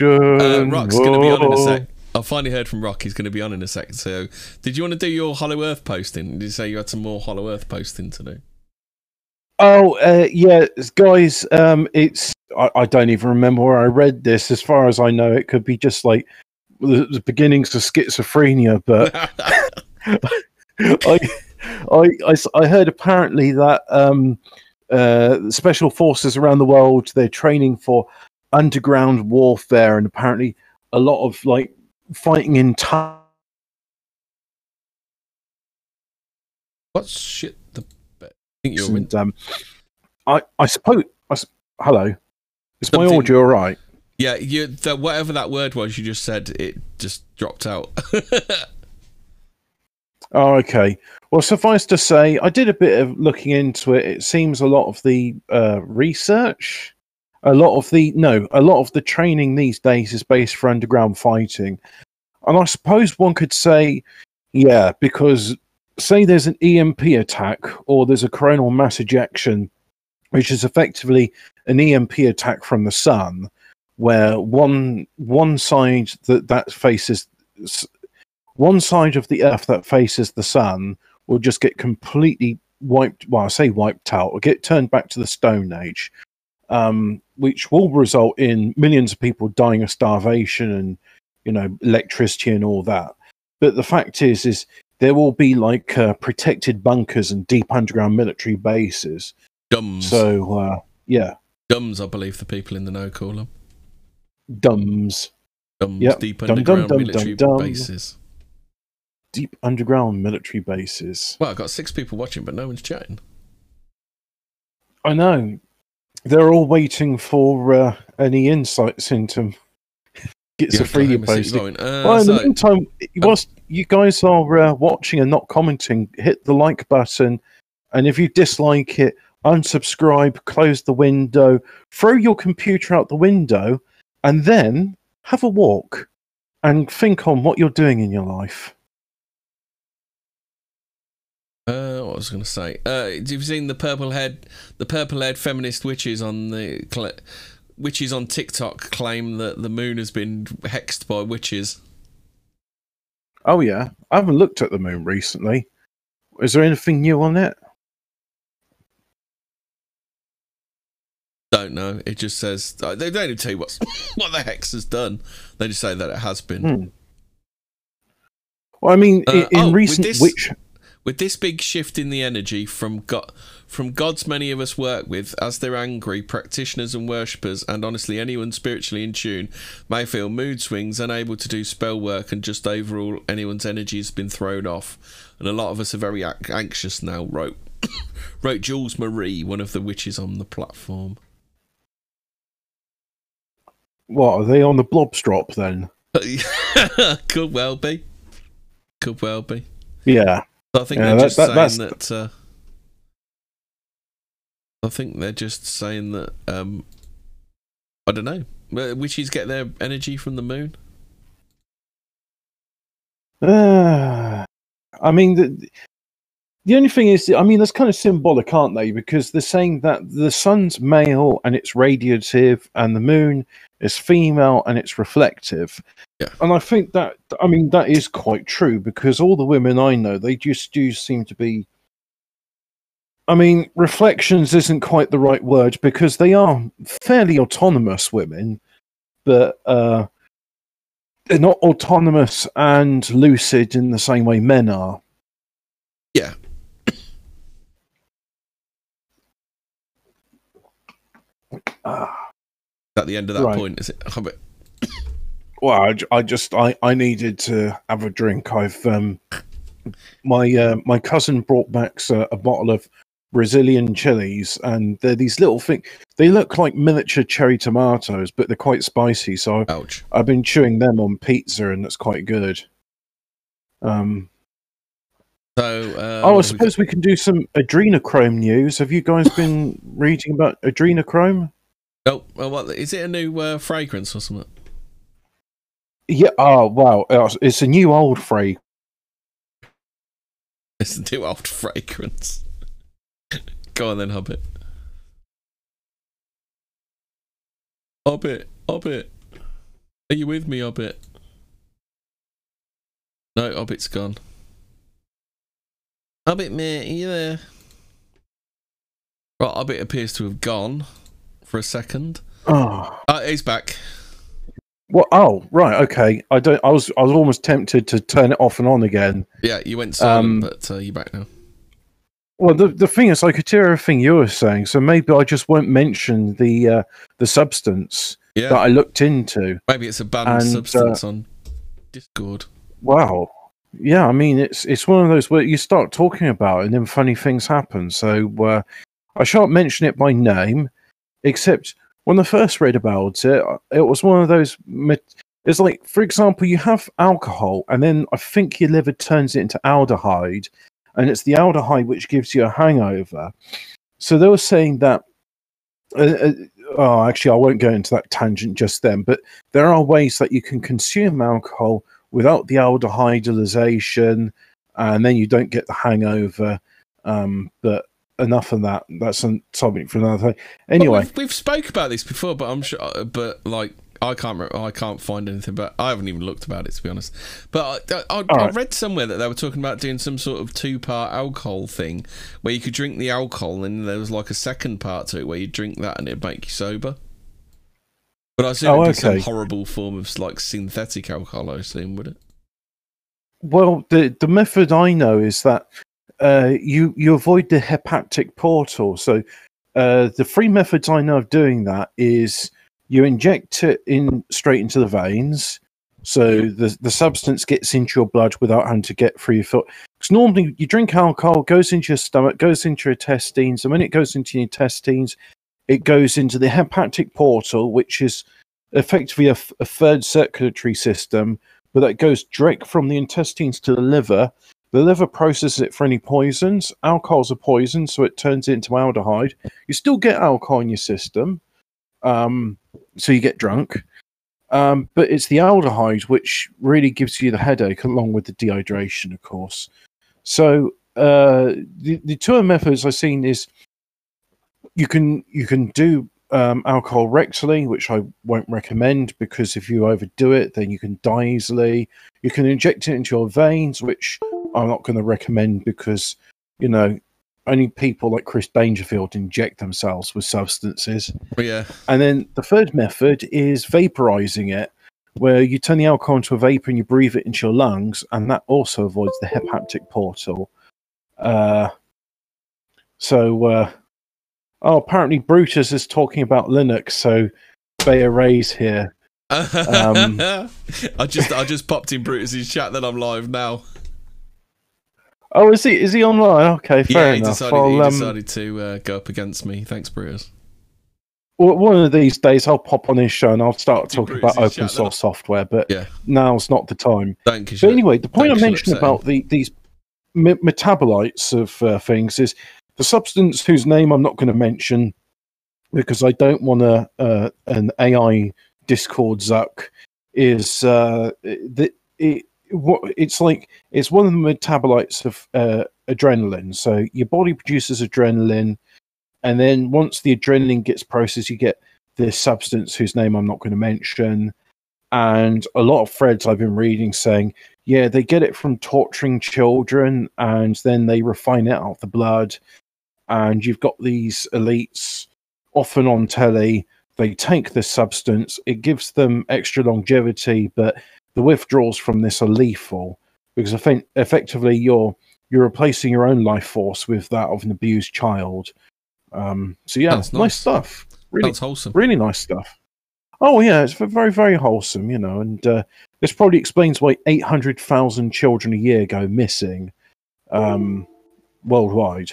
introduction. Uh, Rock's going to be on in a sec. I finally heard from Rock. He's going to be on in a sec. So, did you want to do your Hollow Earth posting? Did you say you had some more Hollow Earth posting to do? Oh, uh, yeah, guys. Um, it's I, I don't even remember where I read this. As far as I know, it could be just like the, the beginnings of schizophrenia. But I, I, I heard apparently that um, uh, special forces around the world they're training for underground warfare, and apparently a lot of like fighting in time. What shit? The I think you're. And, um, I I suppose. I hello, is my audio all right? Yeah, you. The, whatever that word was you just said, it just dropped out. Oh, okay. Well, suffice to say, I did a bit of looking into it. It seems a lot of the uh, research, a lot of the no, a lot of the training these days is based for underground fighting, and I suppose one could say, yeah, because say there's an EMP attack or there's a coronal mass ejection, which is effectively an EMP attack from the sun, where one one side that that faces one side of the earth that faces the sun will just get completely wiped well i say wiped out or get turned back to the stone age. Um, which will result in millions of people dying of starvation and you know electricity and all that but the fact is is there will be like uh, protected bunkers and deep underground military bases Dums. so uh, yeah Dums, I believe the people in the know call them. dumbs Dums, Yep. deep Dum, dum, underground dum, military dum. bases. deep underground military bases Well, I've got six people watching, but no one's chatting. I know. They're all waiting for uh, any insights into schizophrenia Oklahoma City posting. voting. Uh, Well, in the meantime, whilst you guys are uh, watching and not commenting, hit the like button. And if you dislike it, unsubscribe, close the window, throw your computer out the window, and then have a walk and think on what you're doing in your life. Uh, what was I going to say? Uh, have you seen the purple head, the purple head feminist witches on the cl- witches on TikTok claim that the moon has been hexed by witches? Oh, yeah. I haven't looked at the moon recently. Is there anything new on it? Don't know. It just says uh, they don't even tell you what's, what the hex has done. They just say that it has been. Hmm. Well, I mean, Uh, in, in oh, recent this- witch. With this big shift in the energy from God, from gods many of us work with, as they're angry, practitioners and worshippers, and honestly anyone spiritually in tune, may feel mood swings, unable to do spell work, and just overall anyone's energy has been thrown off. And a lot of us are very ac- anxious now. Wrote wrote Jules Marie, one of the witches on the platform. What are they on the blob strop then? Could well be. Could well be. Yeah. I think Yeah, they're that- just that- saying that. Uh, I think they're just saying that. Um, I don't know. Witches get their energy from the moon. Uh, I mean, the, the only thing is, I mean, that's kind of symbolic, aren't they? Because they're saying that the sun's male and it's radiative, and the moon is female and it's reflective. Yeah. And I think that, I mean, that is quite true because all the women I know, they just do seem to be. I mean, reflections isn't quite the right word because they are fairly autonomous women, but uh, they're not autonomous and lucid in the same way men are. Yeah. Ah, At the end of that Right. point, is it? But- well, I, j- I just I, I needed to have a drink. I've um my uh, my cousin brought back a bottle of Brazilian chilies, and they're these little thing. They look like miniature cherry tomatoes, but they're quite spicy. So I've, Ouch. I've been chewing them on pizza, and that's quite good. Um, So. Uh, oh, I what have we suppose we can do some adrenochrome news. Have you guys been reading about adrenochrome? Oh, well, what is it? A new uh, fragrance or something? Yeah. Oh, wow. It's- It's a new old phrase. It's a new old fragrance. Go on then, Hobbit. Hobbit, Hobbit. Are you with me, Hobbit? No, Hobbit's gone. Hobbit, mate, are you there? Right, Hobbit appears to have gone for a second. Oh, Uh, he's back. what? Oh, right. Okay. I don't. I was. I was almost tempted to turn it off and on again. Yeah, you went silent, Um, but uh, you're back now. Well, the the thing is, I could hear everything you were saying, so maybe I just won't mention the uh, the substance Yeah, that I looked into. maybe it's a banned uh, substance on Discord. Wow. Yeah, I mean, it's it's one of those where you start talking about it and then funny things happen. So uh, I shan't mention it by name, except when I first read about it, it was one of those. It's like, for example, you have alcohol, and then I think your liver turns it into aldehyde, and it's the aldehyde which gives you a hangover. So they were saying that. Uh, uh, oh, actually, I won't go into that tangent just then, but there are ways that you can consume alcohol without the aldehydelization, and then you don't get the hangover. Um, but enough of that. That's a topic for another thing. Anyway, we've, we've spoke about this before, but I'm sure. But like, I can't. re- I can't find anything. But I haven't even looked about it to be honest. But I, I, I, I read somewhere that they were talking about doing some sort of two-part alcohol thing, where you could drink the alcohol, and there was like a second part to it where you drink that and it'd make you sober. But I assume Oh, it'd be some horrible form of like synthetic alcohol. I assume would it? well, the the method I know is that uh, you you avoid the hepatic portal. So uh, the three methods I know of doing that is you inject it in straight into the veins. So the the substance gets into your blood without having to get through your foot. Because normally you drink alcohol, goes into your stomach, goes into your intestines, and when it goes into your intestines, it goes into the hepatic portal, which is effectively a third circulatory system, but that goes direct from the intestines to the liver. The liver processes it for any poisons. Alcohol's a poison, so it turns it into aldehyde. You still get alcohol in your system, um, so you get drunk. Um, but it's the aldehyde which really gives you the headache, along with the dehydration, of course. So uh, the the two methods I've seen is you can you can do um, alcohol rectally, which I won't recommend because if you overdo it, then you can die easily. You can inject it into your veins, which I'm not going to recommend because you know only people like Chris Dangerfield inject themselves with substances. But yeah, And then the third method is vaporizing it, where you turn the alcohol into a vapor and you breathe it into your lungs, and that also avoids the hepatic portal. Uh, so, uh, oh, apparently Brutus is talking about Linux, so Bayer Ray's here. Um, I just I just popped in Brutus's chat that I'm live now. Oh, is he? Is he online? Okay, fair yeah, he enough. decided, he um, decided to uh, go up against me. Thanks, w- one of these days, I'll pop on his show and I'll start Do talking about open source software. But Yeah. now's not the time. Don't because So anyway, the point I mentioned about the, these me- metabolites of uh, things is the substance whose name I'm not going to mention because I don't want a uh, an AI Discord zuck is uh, the it, it's like it's one of the metabolites of uh, adrenaline. So your body produces adrenaline, and then once the adrenaline gets processed, you get this substance whose name I'm not going to mention. And a lot of threads I've been reading saying yeah, they get it from torturing children and then they refine it out of the blood. And you've got these elites often on telly. They take this substance, it gives them extra longevity, but the withdrawals from this are lethal because eff- effectively you're you're replacing your own life force with that of an abused child. Um, so yeah, That's nice. nice. stuff. Really, That's wholesome. really nice stuff. Oh yeah, it's very very wholesome, you know, and uh, this probably explains why eight hundred thousand children a year go missing um, worldwide.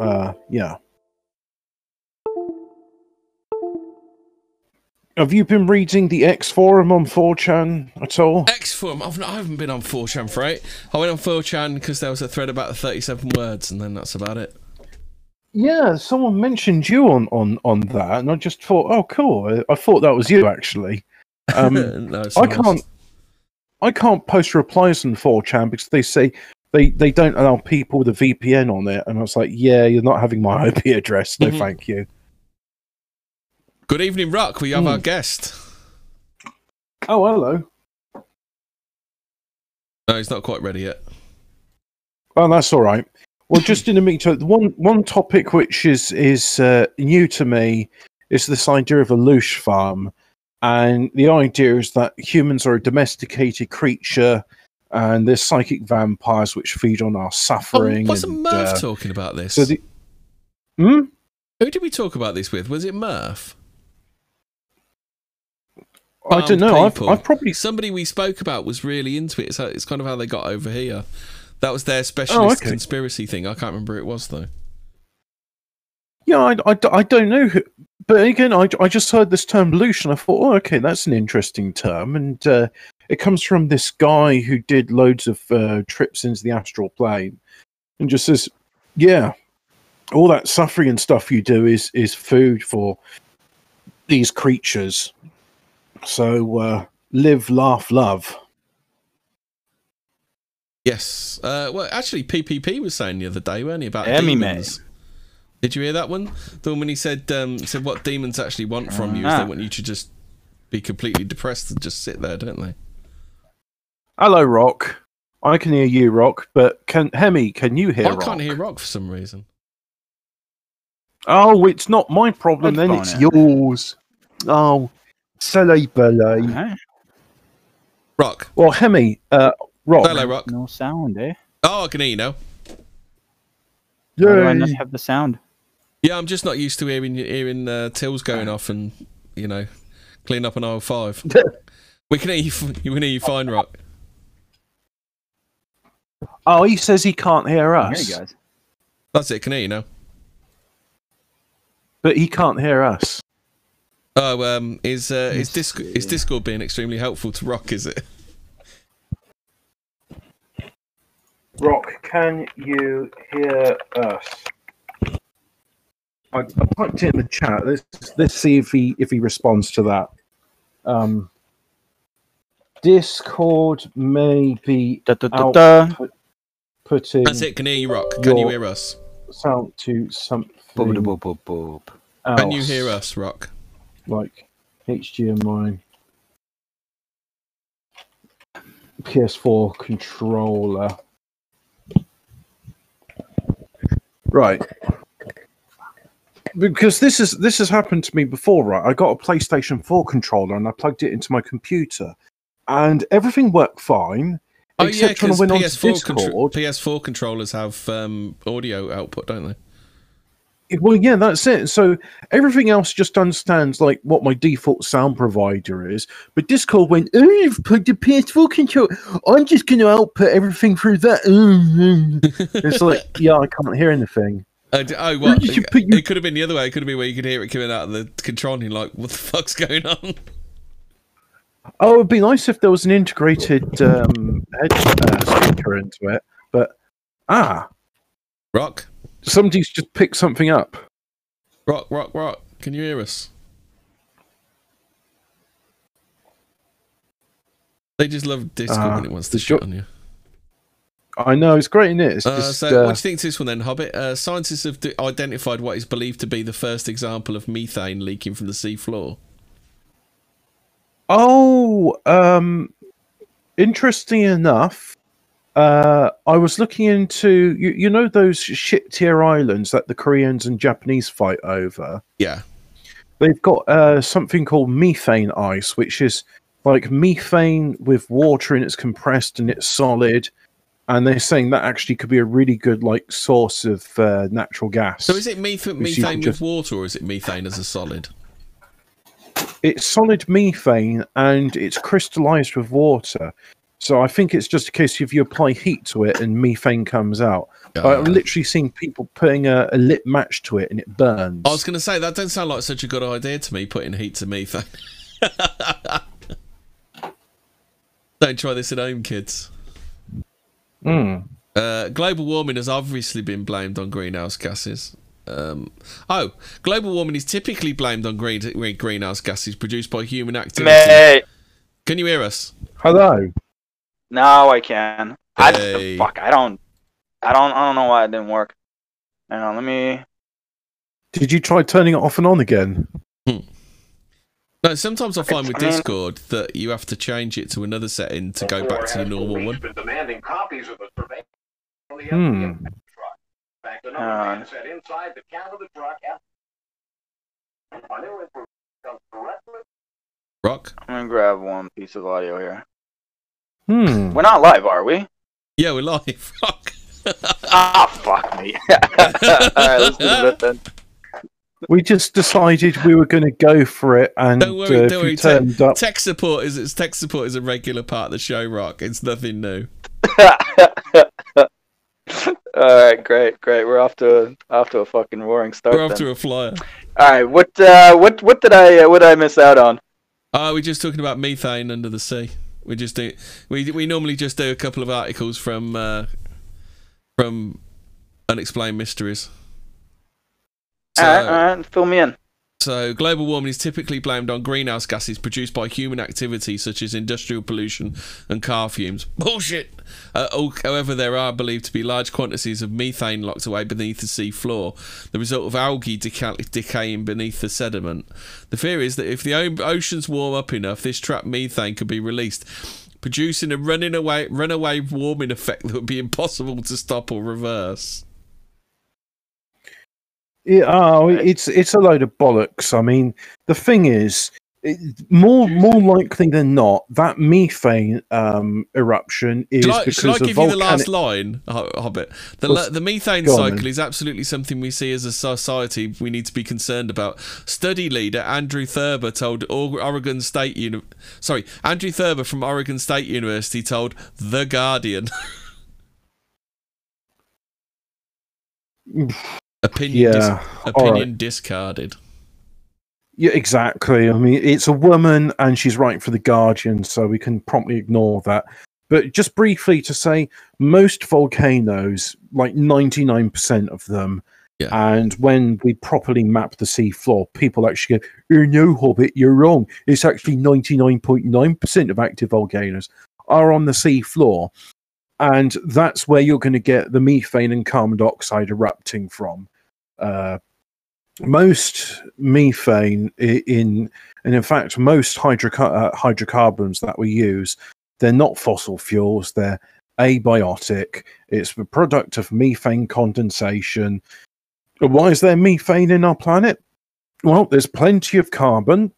Uh, yeah. Have you been reading the X forum on 4chan at all? X forum. I've not, I haven't been on 4chan for it. I went on 4chan because there was a thread about the 37 words, and then that's about it. Yeah, someone mentioned you on on on that, and I just thought, oh, cool. I, I thought that was you actually. Um, no, I can't. I can't post replies on 4chan because they say they, they don't allow people with a VPN on it, and I was like, yeah, you're not having my IP address. No, Mhm. thank you. Good evening, Ruck. We have Hmm. our guest. Oh, hello. No, he's not quite ready yet. Oh, that's all right. Well, just in the meantime, the one one topic which is is uh, new to me is this idea of a loosh farm, and the idea is that humans are a domesticated creature, and there's psychic vampires which feed on our Oh, suffering. wasn't and, Murph uh, talking about this? so the hmm? Who did we talk about this with? Was it Murph? I don't know. I've. I've probably Somebody we spoke about was really into it. So it's kind of how they got over here. That was their specialist Oh, okay. conspiracy thing. I can't remember who it was though. Yeah, I, I, I don't know. Who, but again, I, I just heard this term loosh and I thought, oh, okay, that's an interesting term. And uh, it comes from this guy who did loads of uh, trips into the astral plane and just says, yeah, all that suffering and stuff you do is, is food for these creatures. So uh, live, laugh, love. Yes. Uh, well, actually, PPP was saying the other day, weren't he, about Yeah, me demons? Did you hear that one? The one when he said um, said what demons actually want from you is they Ah. want you to just be completely depressed and just sit there, don't they? Hello, Rock. I can hear you, Rock, but can Hemi, can you hear Rock? I Rock? can't hear rock for some reason. Oh, it's not my problem, then it's it. yours. Oh, silly belly. Huh? Rock. Well, Hemi, uh, Rock. Hello, Rock. No sound, eh? Oh, I can hear you now. Why do I not Yay. have the sound? Yeah, I'm just not used to hearing hearing uh, tills going off and you know clean up an aisle five. we can hear you. We can hear you fine, Rock. Oh, he says he can't hear Here us, you guys. That's it. Can hear you now. but he can't hear us. Oh, um, is uh, is Discord is. Discord being extremely helpful to Rock? Is it? Rock, can you hear us? I, I typed it in the chat. Let's let's see if he if he responds to that. Um, Discord may be Da, da, da, out da. put, putting That's it. Can hear you, Rock. Can you Your- hear us? sound to something. Boop, boop, boop, boop. Can you else, hear us, Rock? Like HDMI, PS4 controller. Right. Because this is this has happened to me before, right? I got a PlayStation 4 controller and I plugged it into my computer, and everything worked fine. Oh yeah, except when I because went PS4 contro- Discord. PS4 controllers have um, audio output, don't they? Well, yeah, that's it. So everything else just understands like what my default sound provider is. But Discord went, "Oh, you've plugged a PS4 controller. I'm just going to output everything through that." it's like, yeah, I can't hear anything. Uh, oh, what? did you put your- It could have been the other way. It could have been where you could hear it coming out of the control and you're like, what the fuck's going on? Oh, it'd be nice if there was an integrated um, head uh, speaker into it. But ah, Rock? Somebody's just picked something up. Rock, rock, rock. Can you hear us? They just love Discord Ah, when it wants to shit on you. I know it's great, isn't it? It's Uh, just so, uh, what do you think to this one then, Hobbit? Uh, scientists have d- identified what is believed to be the first example of methane leaking from the sea floor. Oh, um, interesting enough, uh, I was looking into you, you know those ship tier islands that the Koreans and Japanese fight over. Yeah. They've got uh, something called methane ice, which is like methane with water and it's compressed and it's solid. And they're saying that actually could be a really good like source of uh, natural gas. So is it meth- methane with just- water or is it methane as a solid? it's solid methane and it's crystallized with water. So I think it's just a case if you apply heat to it and methane comes out. I've literally seen people putting a, a lit match to it and it burns. I was going to say, that doesn't sound like such a good idea to me, putting heat to methane. Don't try this at home, kids. Mm. Uh, global warming has obviously been blamed on greenhouse gases. Um, oh, global warming is typically blamed on green, greenhouse gases produced by human activity. Mate, Can you hear us? Hello. Now I can. I Hey. fuck. I don't. I don't. I don't know why it didn't work. Hang on. Let me. Did you try turning it off and on again? No, sometimes I find with I mean- Discord that you have to change it to another setting to go back to your normal one. Been demanding copies of the survey from the Hmm. FDM truck. In fact, another Uh. man inside the cab of the truck. Our new information comes directly Rock? I'm gonna grab one piece of audio here. Hmm. We're not live, are we? Yeah, we're live. Rock. Ah, fuck me. Alright, let's do the then. We just decided we were going to go for it, and Don't worry, uh, don't worry. turned Tech, up, tech support is it's tech support is a regular part of the show. Rock. It's nothing new. Alright, great, great. We're off to a, off to a fucking roaring start. We're off then. to a flyer. Alright, what uh, what what did I uh, what did I miss out on? Oh, we're just talking about methane under the sea. We just do. We we normally just do a couple of articles from uh, from unexplained mysteries. So, Alright, alright, fill me in. So global warming is typically blamed on greenhouse gases produced by human activity such as industrial pollution and car fumes. Bullshit. Uh, however, there are believed to be large quantities of methane locked away beneath the sea floor, the result of algae deca- decaying beneath the sediment. The fear is that if the oceans warm up enough, this trapped methane could be released, producing a running away, runaway warming effect that would be impossible to stop or reverse. Yeah, oh, it's it's a load of bollocks. I mean, the thing is, it, more more likely than not, that methane um, eruption is I, because shall I give you the last line, Hobbit? The, Well, the methane cycle then. is absolutely something we see as a society we need to be concerned about. Study leader Andrew Thurber told Oregon State Uni- sorry, Andrew Thurber from Oregon State University told The Guardian. opinion dis- Yeah, opinion discarded. yeah, exactly. I mean, it's a woman, and she's writing for the Guardian, so we can promptly ignore that. But just briefly to say, most volcanoes, like ninety nine percent of them, Yeah. and when we properly map the sea floor, people actually go, "Oh no, Hobbit, you're wrong. It's actually ninety nine point nine percent of active volcanoes are on the sea floor." And that's where you're going to get the methane and carbon dioxide erupting from. Uh, most methane in and in fact most uh, hydrocarbons that we use they're not fossil fuels they're abiotic. It's the product of methane condensation. Why is there methane in our planet? Well there's plenty of carbon.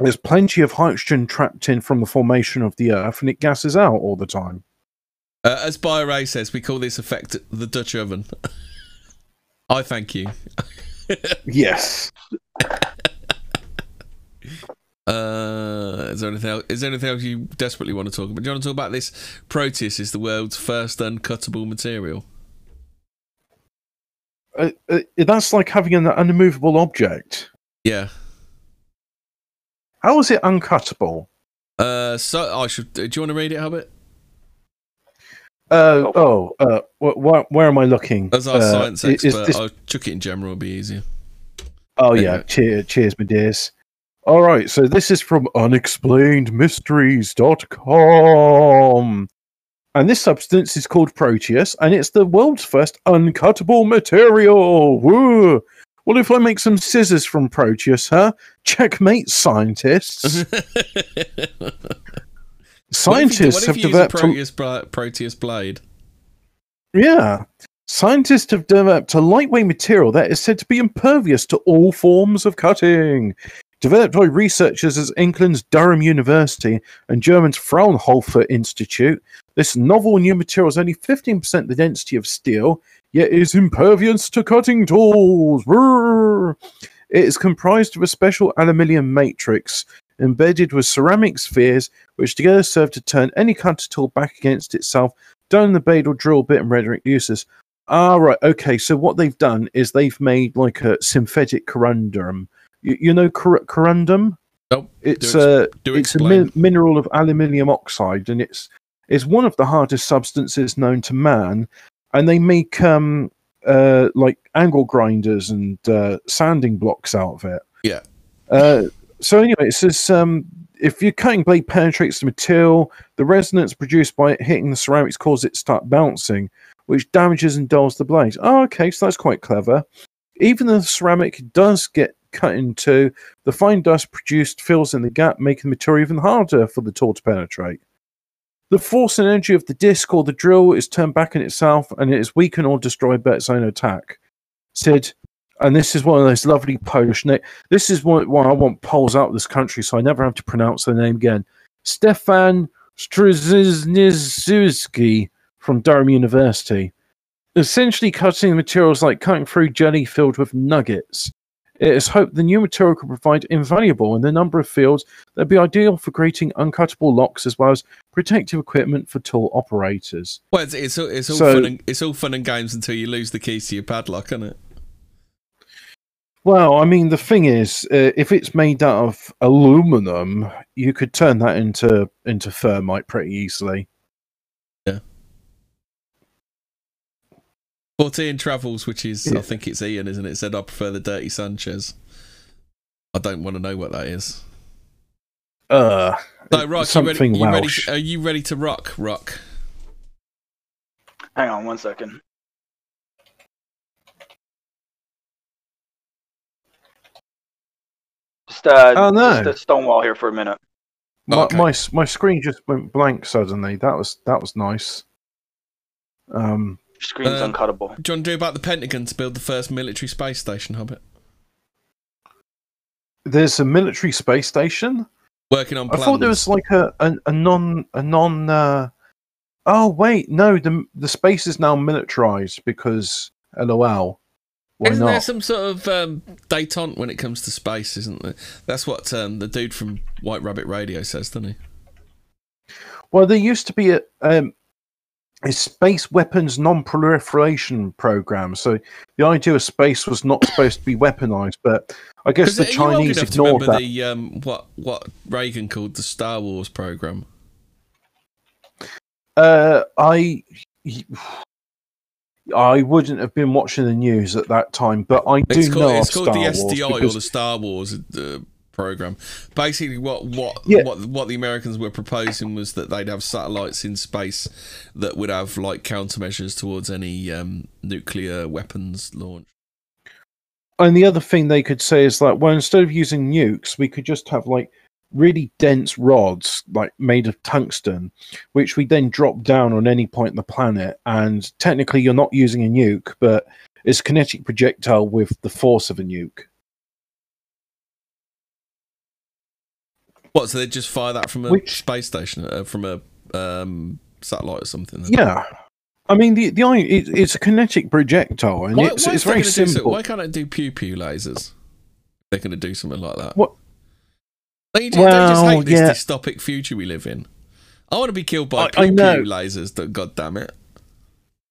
There's plenty of hydrogen trapped in from the formation of the earth and it gases out all the time Uh, as Byray says, we call this effect the Dutch oven. I thank you. yes Uh, is there anything else? Is there anything else you desperately want to talk about? Do you want to talk about this? Proteus is the world's first uncuttable material. uh, uh, that's like having an unmovable object Yeah. how is it uncuttable Uh, so I should. Do you want to read it, Hobbit? Uh, oh, uh, wh- wh- where am I looking? As our Uh, science i- is this- I'll chuck it in general. It'll be easier. oh, there yeah. Cheer, cheers, my dears. All right, so this is from unexplainedmysteries.com. And this substance is called Proteus, and it's the world's first uncuttable material. Woo! What if I make some scissors from Proteus, huh? Checkmate, scientists. Scientists what if have you, what if you use a developed. a- Proteus, bla- Proteus blade? Yeah. Scientists have developed a lightweight material that is said to be impervious to all forms of cutting. Developed by researchers at England's Durham University and German's Fraunhofer Institute, this novel new material is only 15% the density of steel, yet is impervious to cutting tools. It is comprised of a special aluminium matrix embedded with ceramic spheres, which together serve to turn any cutter tool back against itself done the blade or drill bit and rhetoric uses. Ah, right. Okay. So what they've done is they've made like a synthetic corundum. You, you know cor- corundum? Nope. It's Do ex- a do it's a explain. mi- mineral of aluminium oxide, and it's it's one of the hardest substances known to man. And they make um uh like angle grinders and uh, sanding blocks out of it. Yeah. Uh, so anyway, it says um, if your cutting blade penetrates the material, the resonance produced by it hitting the ceramics causes it to start bouncing, which damages and dulls the blade. Oh, okay, so that's quite clever. Even the ceramic does get cut in two. The fine dust produced fills in the gap, making the material even harder for the tool to penetrate. The force and energy of the disc or the drill is turned back in itself, and it is weakened or destroyed by its own attack. Said, and this is one of those lovely Polish names. This is why, why I want Poles out of this country, so I never have to pronounce their name again. Stefan Strzezinski from Durham University. Essentially, cutting materials like cutting through jelly filled with nuggets. It is hoped the new material could provide invaluable in a number of fields that would be ideal for creating uncuttable locks as well as protective equipment for tool operators. Well, it's, it's all, it's all So- fun and it's all fun and games until you lose the keys to your padlock, isn't it? Well, I mean, the thing is, uh, if it's made out of aluminum, you could turn that into into thermite pretty easily. Yeah. Fourteen travels, which is I think it's Ian, isn't it? Said I prefer the dirty Sanchez. I don't want to know what that is. Uh, So, Rock, you something ready, you ready? Welsh. Are you ready to rock? Rock. Hang on one second. Just uh, Oh, no. just a stonewall here for a minute. my, Okay. my my screen just went blank suddenly. That was that was nice. Um, Your screen's Uh, uncuttable. Do you want to do about the Pentagon to build the first military space station, Hobbit? there's a military space station. Working on I plans. thought there was like a a, a non a non. Uh... Oh wait, no the the space is now militarized because LOL. Why Isn't there some sort of um, detente when it comes to space? Isn't there? That's what um, the dude from White Rabbit Radio says, doesn't he? Well, there used to be a um, a space weapons non-proliferation program. So the idea of space was not supposed to be weaponized, but I guess the are you old Chinese ignored remember that. the um, what what Reagan called the Star Wars program? Uh, I I wouldn't have been watching the news at that time, but I do It's know called, of it's called Star the SDI or the Star Wars uh, program. Basically, what what Yeah. what what the Americans were proposing was that they'd have satellites in space that would have like countermeasures towards any um, nuclear weapons launch. and the other thing they could say is that, well, instead of using nukes, we could just have like really dense rods, like made of tungsten, which we then drop down on any point on the planet. And technically, you're not using a nuke, but it's a kinetic projectile with the force of a nuke. What? So they just fire that from a Which- space station, uh, from a um, satellite or something? Yeah. I mean, the the it, it's a kinetic projectile, and Why, it's, why it's very gonna so- simple. why can't it do pew pew lasers? They're going to do something like that. What- They, ju- they just Well, hate this yeah. dystopic future we live in. I want to be killed by I- pew I pew lasers. That God damn it!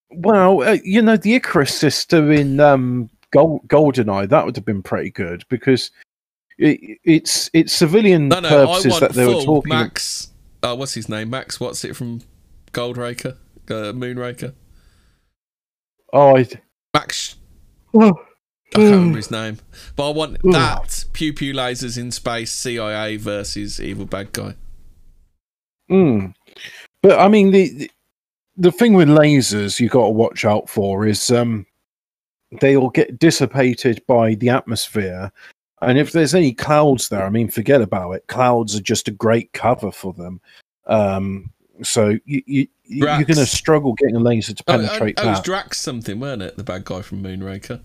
Well, uh, you know, the Icarus system in um, Gold, GoldenEye that would have been pretty good because it, it's it's civilian No, no, I purposes want that they were talking. Max. Uh, what's his name? Max. What's it from? Goldraker, uh, Moonraker. Oh, I, Max. oh, I can't Hmm. remember his name, but I want Ugh. that pew pew lasers in space. CIA versus evil bad guy. mm. But I mean, the, the the thing with lasers you got to watch out for is um, they'll get dissipated by the atmosphere. And if there's any clouds there, I mean, forget about it. Clouds are just a great cover for them. Um, so you, you, you're going to struggle getting a laser to Oh, penetrate oh, it was. Drax something, weren't it? The bad guy from Moonraker.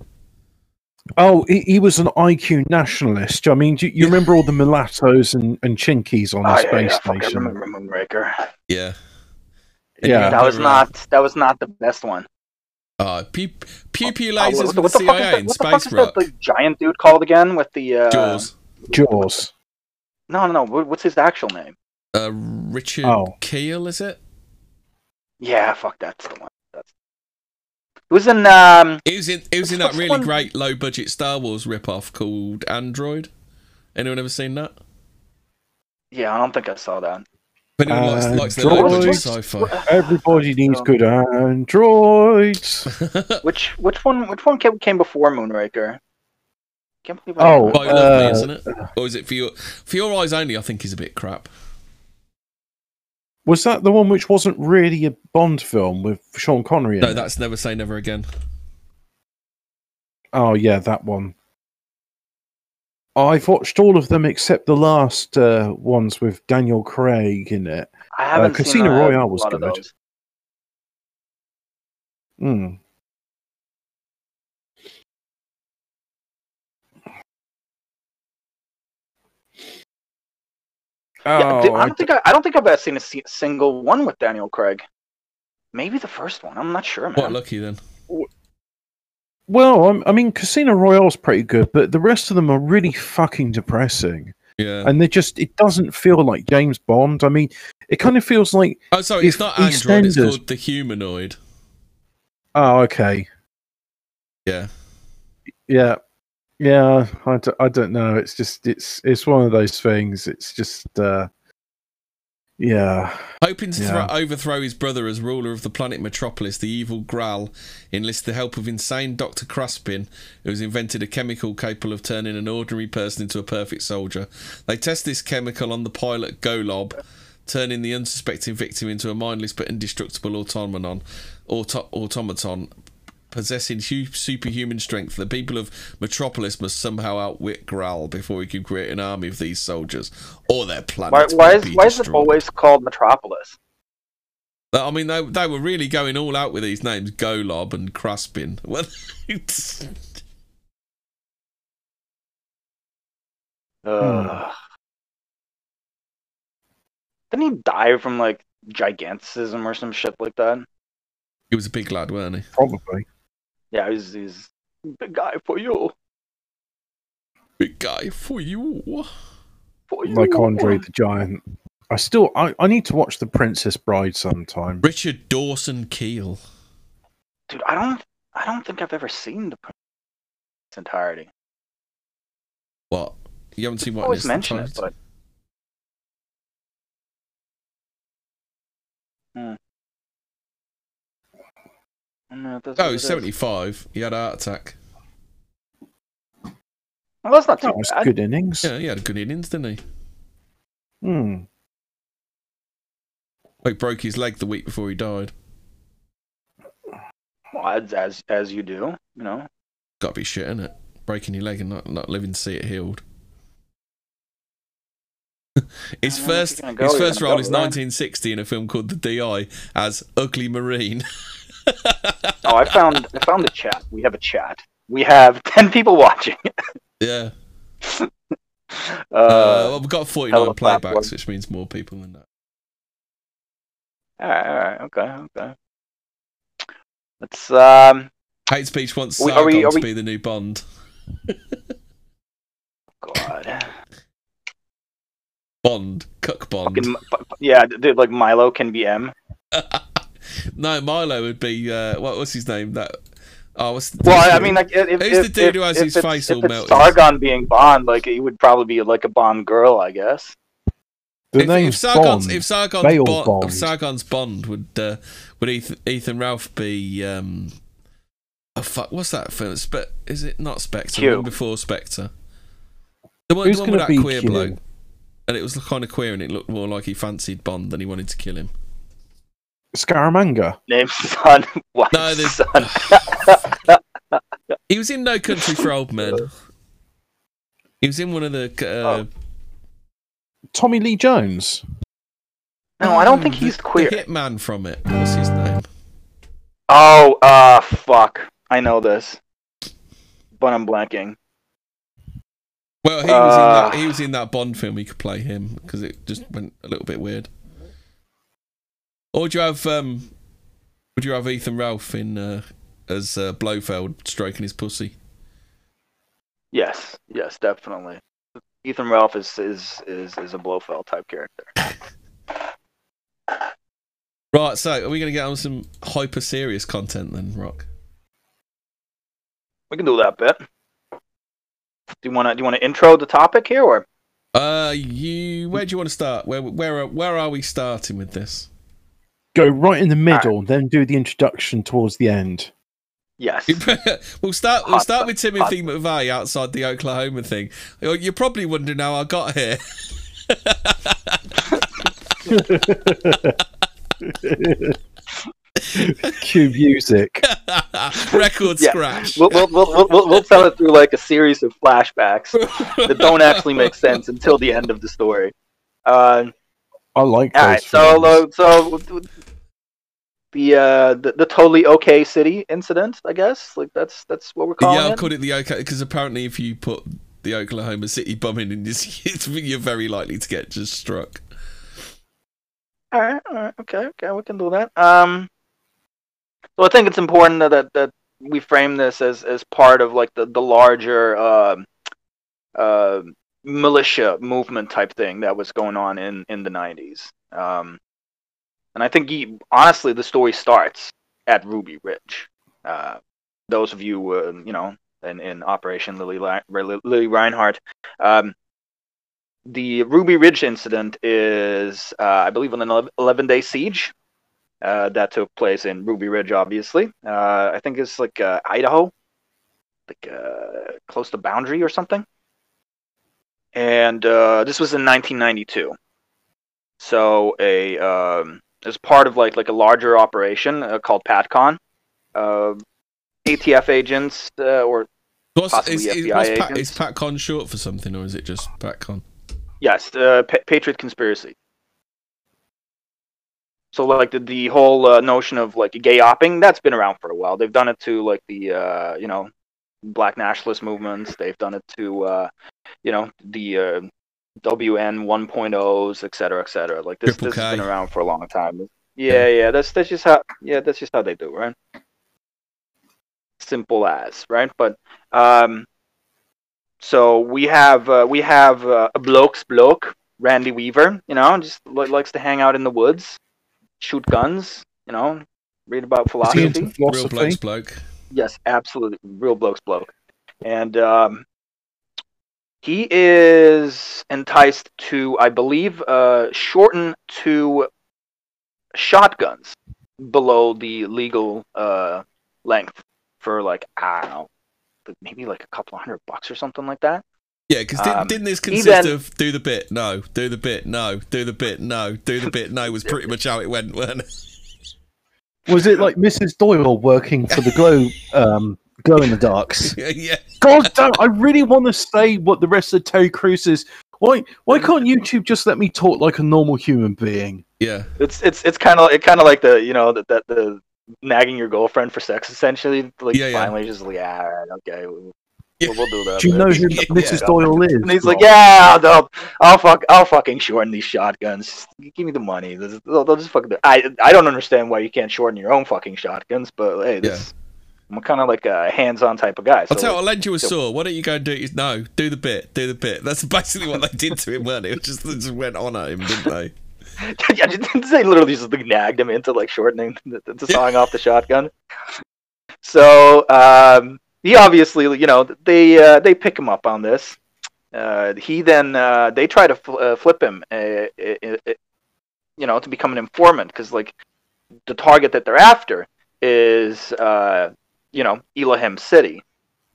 Oh, he, he was an IQ nationalist. I mean, do you, you remember all the mulattoes and, and chinkies on the Oh, space yeah, fuck, I station? remember Moonraker. Yeah. Yeah. That was uh, not that was not the best one. Uh, pew pew, pew Uh, lasers what, with the- what the the fuck is CIA that? in What the fuck Space is that Rock. the giant dude called again with the uh, Jaws. Jaws. No, no, no. What's his actual name? Uh, Richard Oh. Kiel, is it? Yeah, fuck, that's the one. That's. It was in um. It was in it was in that really one- great low budget Star Wars rip off called Android. Anyone ever seen that? Yeah, I don't think I saw that. If anyone likes, likes the low budget Android? sci-fi. Everybody needs Um, good androids. Which which one which one came, came before Moonraker? Can't believe I Oh, By Love Me, Uh, isn't it? Or is it for your for your eyes only? I think is a bit crap. Was that the one which wasn't really a Bond film with Sean Connery in No, it? that's Never Say Never Again. Oh, yeah, that one. I've watched all of them except the last uh, ones with Daniel Craig in it. I haven't Uh, Casino seen a Royale was lot of good. those. Hmm. Yeah, dude, Oh, I I don't think I, I don't think I've ever seen a se- single one with Daniel Craig. Maybe the first one. I'm not sure, man. What lucky then? Well, I'm, I mean, Casino Royale's pretty good, but the rest of them are really fucking depressing. Yeah. And they just, it doesn't feel like James Bond. I mean, it kind of feels like, Oh, sorry, it's not Android. It's called the humanoid. oh, okay. Yeah. Yeah. Yeah. I don't, don't know. It's just, it's, it's one of those things. It's just, uh, yeah. Hoping to Yeah. thro- overthrow his brother as ruler of the planet Metropolis, the evil Graal enlists the help of insane Dr. Cruspin, who has invented a chemical capable of turning an ordinary person into a perfect soldier. They test this chemical on the pilot Golob, turning the unsuspecting victim into a mindless but indestructible automaton, auto- automaton possessing hu- superhuman strength. The people of Metropolis must somehow outwit Graal before he can create an army of these soldiers, or their planet. why why is be why is it always called Metropolis? I mean, they, they were really going all out with these names, Golob and Cruspin. Well, it's- hmm. Didn't he die from like giganticism or some shit like that? he was a big lad, weren't he? Probably. Yeah, he's he's big guy for you. Big guy for you. For you. Like Andre the Giant. I still, I, I need to watch The Princess Bride sometime. Richard Dawson Kiel. Dude, I don't I don't think I've ever seen the its entirety. What? You haven't seen what? always in its mention it, but hmm. No, Oh, it he's is. 75. He had a heart attack. Well, that's not too That was bad. good innings. Yeah, he had good innings, didn't he? Hmm. He broke his leg the week before he died. Well, as, as as you do, you know. Got to be shit, innit? Breaking your leg and not, not living to see it healed. his I don't know if first go, his first role go is with 1960 in a film called The DI as Ugly Marine. Oh, I found I found the chat. We have a chat. We have ten people watching. yeah. uh, Uh, well, we've got 49 of a platform. playbacks, which means more people than that. all right, all right, okay, okay. Let's um. Hate Speech wants Sargon are we- are to we- be the new Bond. God. Bond. Cuck Bond. Fucking, yeah, dude, like Milo can be M. no, Milo would be. Uh, what was his name? That. Oh, what's the Well, I mean, like, if, Who's if, the dude if, who has if his it's, face all it's melted? Sargon being Bond, like he would probably be like a Bond girl, I guess. The if, if Sargon's, Bond. if Sargon's Bale Bond, Bond. if Sargon's Bond would uh, would Ethan, Ethan Ralph be um oh fuck what's that film Spe- is it not Spectre Q. the one before Spectre the one, Who's the one with gonna that be queer Q? bloke and it was kind of queer and it looked more like he fancied Bond than he wanted to kill him Scaramanga. Named Son. What No, there's- Son? he was in No Country for Old Men he was in one of the uh, Oh. Tommy Lee Jones. no, I don't think he's queer. the hitman from it what's his name Oh, uh, fuck. I know this, but I'm blanking. well he was in that Uh. he was in that Bond film he could play him because it just went a little bit weird Or would you have um would you have Ethan Ralph in uh, as uh, Blofeld stroking his pussy? Yes, yes, definitely. Ethan Ralph is is is, is a Blofeld type character. Right, so are we going to get on some hyper serious content then, Rock? We can do that bit. Do you want to do you want to intro the topic here, or Uh, you where do you want to start? Where where where are we starting with this? Go right in the middle, then do the introduction towards the end. yes? we'll start. We'll start with stuff, Timothy McVeigh outside the Oklahoma thing. You're you're probably wondering how I got here. Cue music. Record Yeah. scratch. We'll, we'll, we'll, we'll, we'll, we'll tell it through like a series of flashbacks that don't actually make sense until the end of the story. Uh, I like all those. right, so films. uh, so the uh the, the totally okay city incident, I guess. Like that's that's what we're calling it. yeah, it. called it the OK because apparently, if you put the Oklahoma City bombing in this, you're very likely to get just struck. All right, all right, okay, okay, we can do that. Um, so I think it's important that that, that we frame this as as part of like the the larger um uh, militia movement type thing that was going on in in the '90s. Um, and I think he, honestly, the story starts at Ruby Ridge. Uh, those of you, uh, you know, in, in Operation Lily, Li- Lily Reinhardt, um, the Ruby Ridge incident is, uh, I believe, an 11 day siege uh, that took place in Ruby Ridge, obviously. Uh, I think it's like uh, Idaho, like uh, close to Boundary or something. And uh, this was in 1992. So a um, as part of like like a larger operation uh, called PatCon, uh, ATF agents uh, or What's, Possibly is, is, FBI Pat, agents. is PatCon short for something, or is it just PatCon? Yes, uh, pa- Patriot conspiracy. So like the, the whole uh, notion of like gay opping, that's been around for a while. They've done it to like the uh, you know black nationalist movements. They've done it to uh, you know the uh, WN 1.0s, et cetera, et cetera. Like this, Triple this has been around for a long time. Yeah, yeah, that's that's just how yeah, that's just how they do, right? Simple as, right? But um, so we have uh, we have uh, a bloke's bloke, Randy Weaver. You know, just li- likes to hang out in the woods, shoot guns. You know, read about Is he into philosophy. Real bloke's bloke. Yes, absolutely, real bloke's bloke, and um, he is enticed to, I believe, uh, shorten to shotguns below the legal uh, length for like I don't know, maybe like a couple of hundred bucks or something like that. Yeah, because didn't, Um, didn't this consist then- of do the bit, no, do the bit, no, do the bit, no, do the bit, no was pretty much how it went, weren't? Was it like Mrs. Doyle working for the glow, um, glow in the darks? yeah, yeah. God damn! I really want to say what the rest of Terry Crews is. Why? Why can't YouTube just let me talk like a normal human being? Yeah, It's it's it's kind of it kind of like the you know that that the nagging your girlfriend for sex essentially. Like Yeah, yeah. finally, just like yeah, all right, okay, we'll, Yeah. we'll do that. Do you man." know who Yeah, Mrs. yeah. Doyle is? And he's like, yeah, I'll, I'll fuck, I'll fucking shorten these shotguns. Give me the money. They'll, they'll just fucking. Do. I, I don't understand why you can't shorten your own fucking shotguns, but hey, this, I'm kind of like a hands-on type of guy. So I'll tell you, I'll lend you a saw. Why don't you go and do it? No, do the bit, do the bit. That's basically what they did to him, weren't it? It just, they just went on at him, didn't they? yeah, they literally just like, nagged him into like shortening, the, the sawing off the shotgun. So um, he obviously, you know, they uh, they pick him up on this. Uh, he then uh, they try to fl- uh, flip him, uh, uh, uh, you know, to become an informant because like the target that they're after is, uh, you know, Elohim City,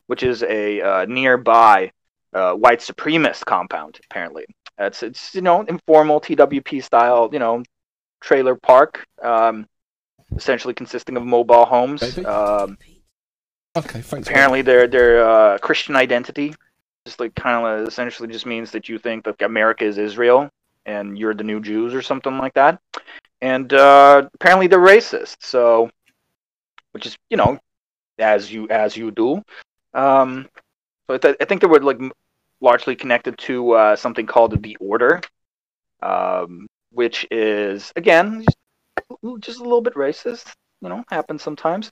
which is a uh, nearby uh, white supremacist compound. Apparently, it's it's you know informal TWP style, you know, trailer park, um, essentially consisting of mobile homes. Um, Okay, thanks. apparently their their uh, Christian identity just like kind of essentially just means that you think that America is Israel and you're the new Jews or something like that. And uh, apparently they're racist. So, which is you know, as you as you do. Um, so I, th- I think they were like m- largely connected to uh, something called the Order, um, which is again just, a little bit racist. You know, happens sometimes.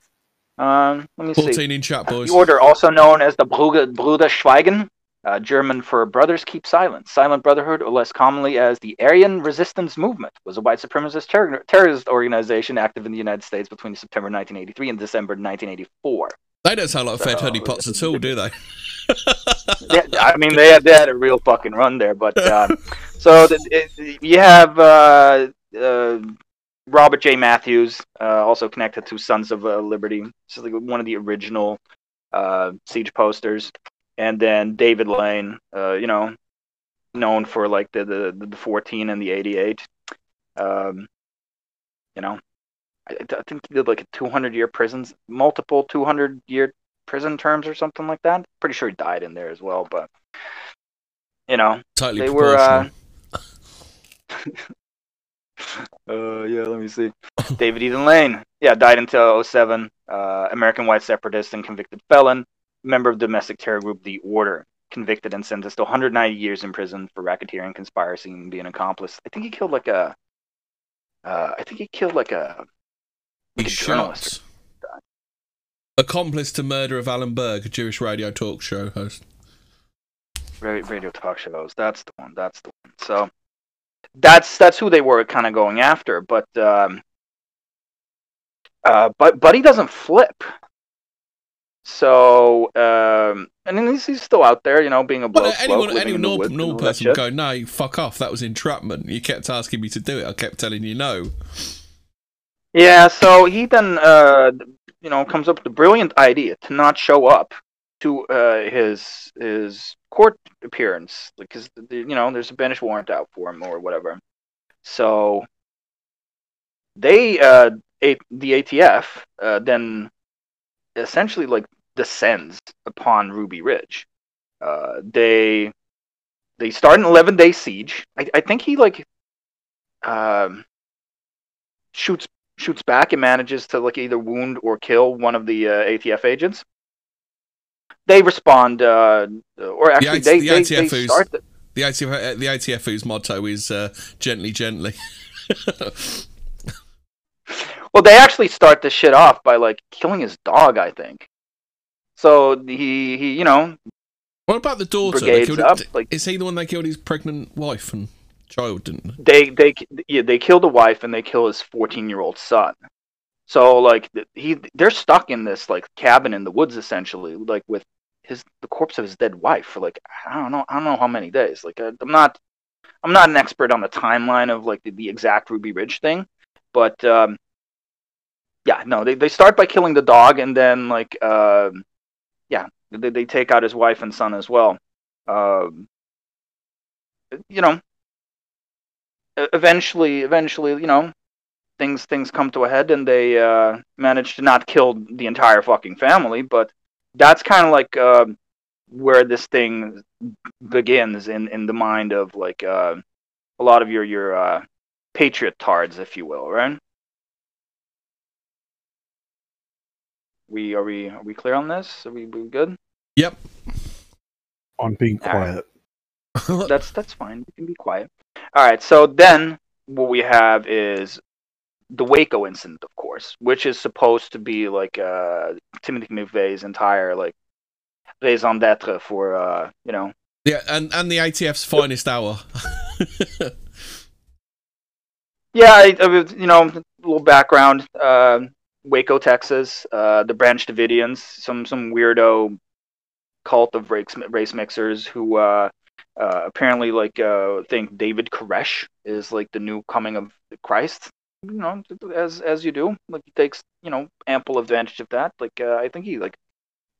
Um, let me see. 14 in chat, boys. The order, also known as the Bruder Schweigen, uh, German for Brothers Keep Silent, Silent Brotherhood, or less commonly as the Aryan Resistance Movement, was a white supremacist terror- terrorist organization active in the United States between September 1983 and December 1984. They don't sound like fed So- honey pots at all, do they? Yeah, I mean, they had, they had a real fucking run there. But um, so the, it, you have uh, uh, Robert J. Mathews, uh, also connected to Sons of uh, Liberty. This is like one of the original uh, siege posters, and then David Lane, uh, you know, known for like the the, the 14 and the 88. Um, you know, I, I think he did like a 200 year prisons, multiple 200 year prison terms or something like that. Pretty sure he died in there as well, but you know, Totally they were. Uh, uh, yeah, let me see. David Eden Lane. Yeah, died until 07. Uh, American white separatist and convicted felon, member of domestic terror group The Order. Convicted and sentenced to 190 years in prison for racketeering, conspiracy, and being an accomplice. I think he killed like a. Uh, I think he killed like a. He a journalist. shot. Accomplice to murder of Alan Berg, a Jewish radio talk show host. Ra- radio talk shows. That's the one. That's the one. So that's that's who they were kind of going after. But um, uh, but Buddy doesn't flip. So um, and then he's, he's still out there, you know, being a blow Well, anyone, living any normal, normal person would go, no, fuck off. That was entrapment. You kept asking me to do it. I kept telling you no. Yeah, so he then, uh, you know, comes up with the brilliant idea to not show up to uh, his his court appearance because you know there's a bench warrant out for him or whatever. So they, uh, a- the ATF, uh, then essentially like descends upon Ruby Ridge. Uh, they they start an 11 day siege. I, I think he like um, shoots shoots back and manages to like either wound or kill one of the uh, ATF agents. They respond, uh, or actually IT they, the they, they start. The, The ITF, uh, the ITF whose motto is uh, gently, gently. well, they actually start the shit off by like killing his dog. I think. So he he you know what about the daughter? They killed up like is he the one they killed his pregnant wife and child, didn't they they? they yeah they kill the wife and they kill his 14 year old son so like he they're stuck in this like cabin in the woods essentially like with his the corpse of his dead wife for like i don't know i don't know how many days like I, i'm not i'm not an expert on the timeline of like the, the exact ruby ridge thing but um yeah no they, they start by killing the dog and then like um yeah they, they take out his wife and son as well. Um you know eventually eventually you know things things come to a head and they uh manage to not kill the entire fucking family but that's kind of like um where this thing begins in in the mind of like uh, a lot of your your uh patriot tards if you will right we are we are we clear on this are we, we good Yep. I'm being All right. quiet. that's that's fine. You can be quiet. All right. So then what we have is the Waco incident, of course, which is supposed to be like uh, Timothy McVeigh's entire like raison d'être for uh, you know. yeah, and, and the ATF's finest hour. Yeah, I, I you know, a little background. Uh, Waco, Texas, uh, the Branch Davidians, some some weirdo cult of race, race mixers who uh, uh, apparently like uh, think David Koresh is like the new coming of Christ. You know, as as you do, like he takes you know ample advantage of that. Like uh, I think he like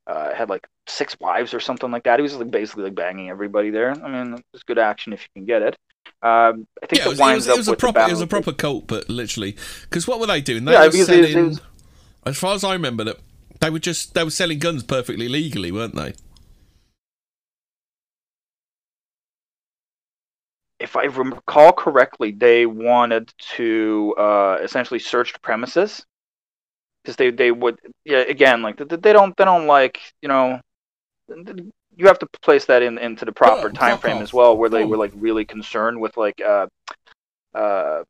uh, had like six wives or something like that. He was like basically like banging everybody there. I mean, it's good action if you can get it. Um, I think yeah, it, it was, it winds was, it was a proper, it was a proper cult, but literally, because what were they doing? They Yeah, were because it- selling, was- as far as I remember, that they were just they were selling guns perfectly legally, weren't they? if I recall correctly, they wanted to uh, essentially search the premises because they they would yeah again like they, they don't they don't like you know you have to place that in into the proper Oh, time frame as well where they Oh. were like really concerned with like uh, uh,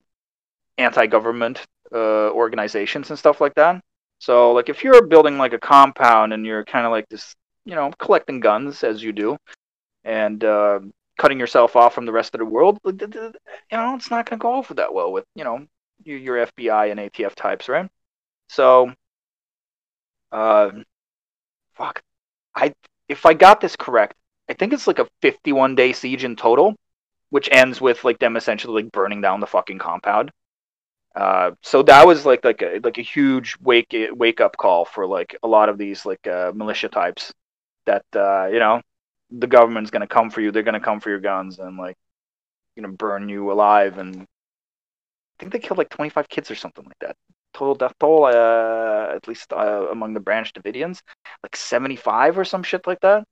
anti-government uh, organizations and stuff like that. So like if you're building like a compound and you're kind of like this you know collecting guns as you do and uh, cutting yourself off from the rest of the world, like, th- th- you know, it's not going to go over that well with, you know, your, your FBI and ATF types, right? So, uh, fuck, I if I got this correct, I think it's like a 51 day siege in total, which ends with like them essentially like burning down the fucking compound. Uh, so that was like like a like a huge wake wake up call for like a lot of these like uh, militia types that uh, you know the government's gonna come for you. They're gonna come for your guns and like you know burn you alive. And I think they killed like 25 kids or something like that. Total death toll, uh, at least uh, among the Branch Davidians, like 75 or some shit like that.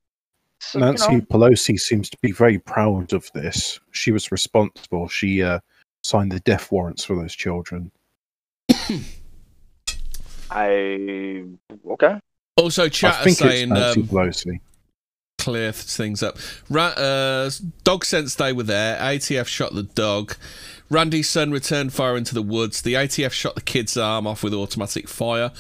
So, you Nancy know, Pelosi seems to be very proud of this. She was responsible. She uh, signed the death warrants for those children. I okay. Also, I chat are think it's saying Nancy um, Pelosi. Clear things up. Ra- uh, dog sense they were there. ATF shot the dog. Randy's son returned fire into the woods. The ATF shot the kid's arm off with automatic fire.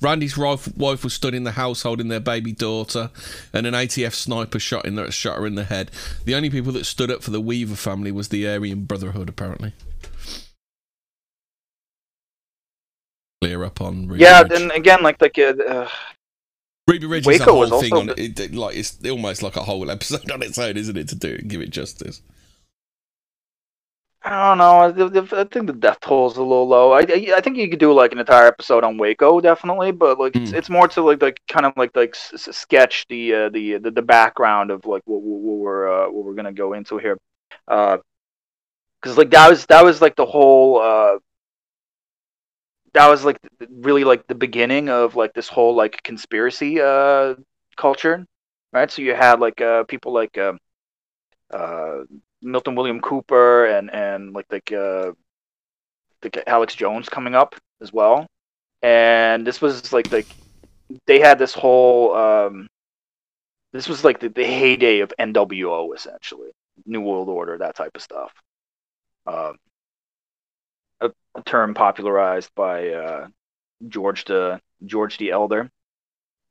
Randy's wife, wife was stood in the house holding their baby daughter, and an ATF sniper shot in there, shot her in the head. The only people that stood up for the Weaver family was the Aryan Brotherhood, apparently. Clear up on Yeah, Ridge. then again, like like uh, Ruby Ridge is a whole was thing on it. It- it- Like it's almost like a whole episode on its own, isn't it? To do it give it justice. I don't know. I, I- think the death toll is a little low. I, I think you could do like an entire episode on Waco, definitely, but like it's, Hmm. it's more to like like kind of like like s- s- sketch the uh, the, the the background of like what, what, what we're uh, what we're gonna go into here, because like that was that was like the whole uh, that was like really like the beginning of like this whole like conspiracy uh culture, right? So you had like uh people like um uh Milton William Cooper and and like like uh Alex Jones coming up as well. And this was like like they had this whole um this was like the, the heyday of NWO essentially. New World Order, that type of stuff. Um a, a term popularized by uh George the George the Elder.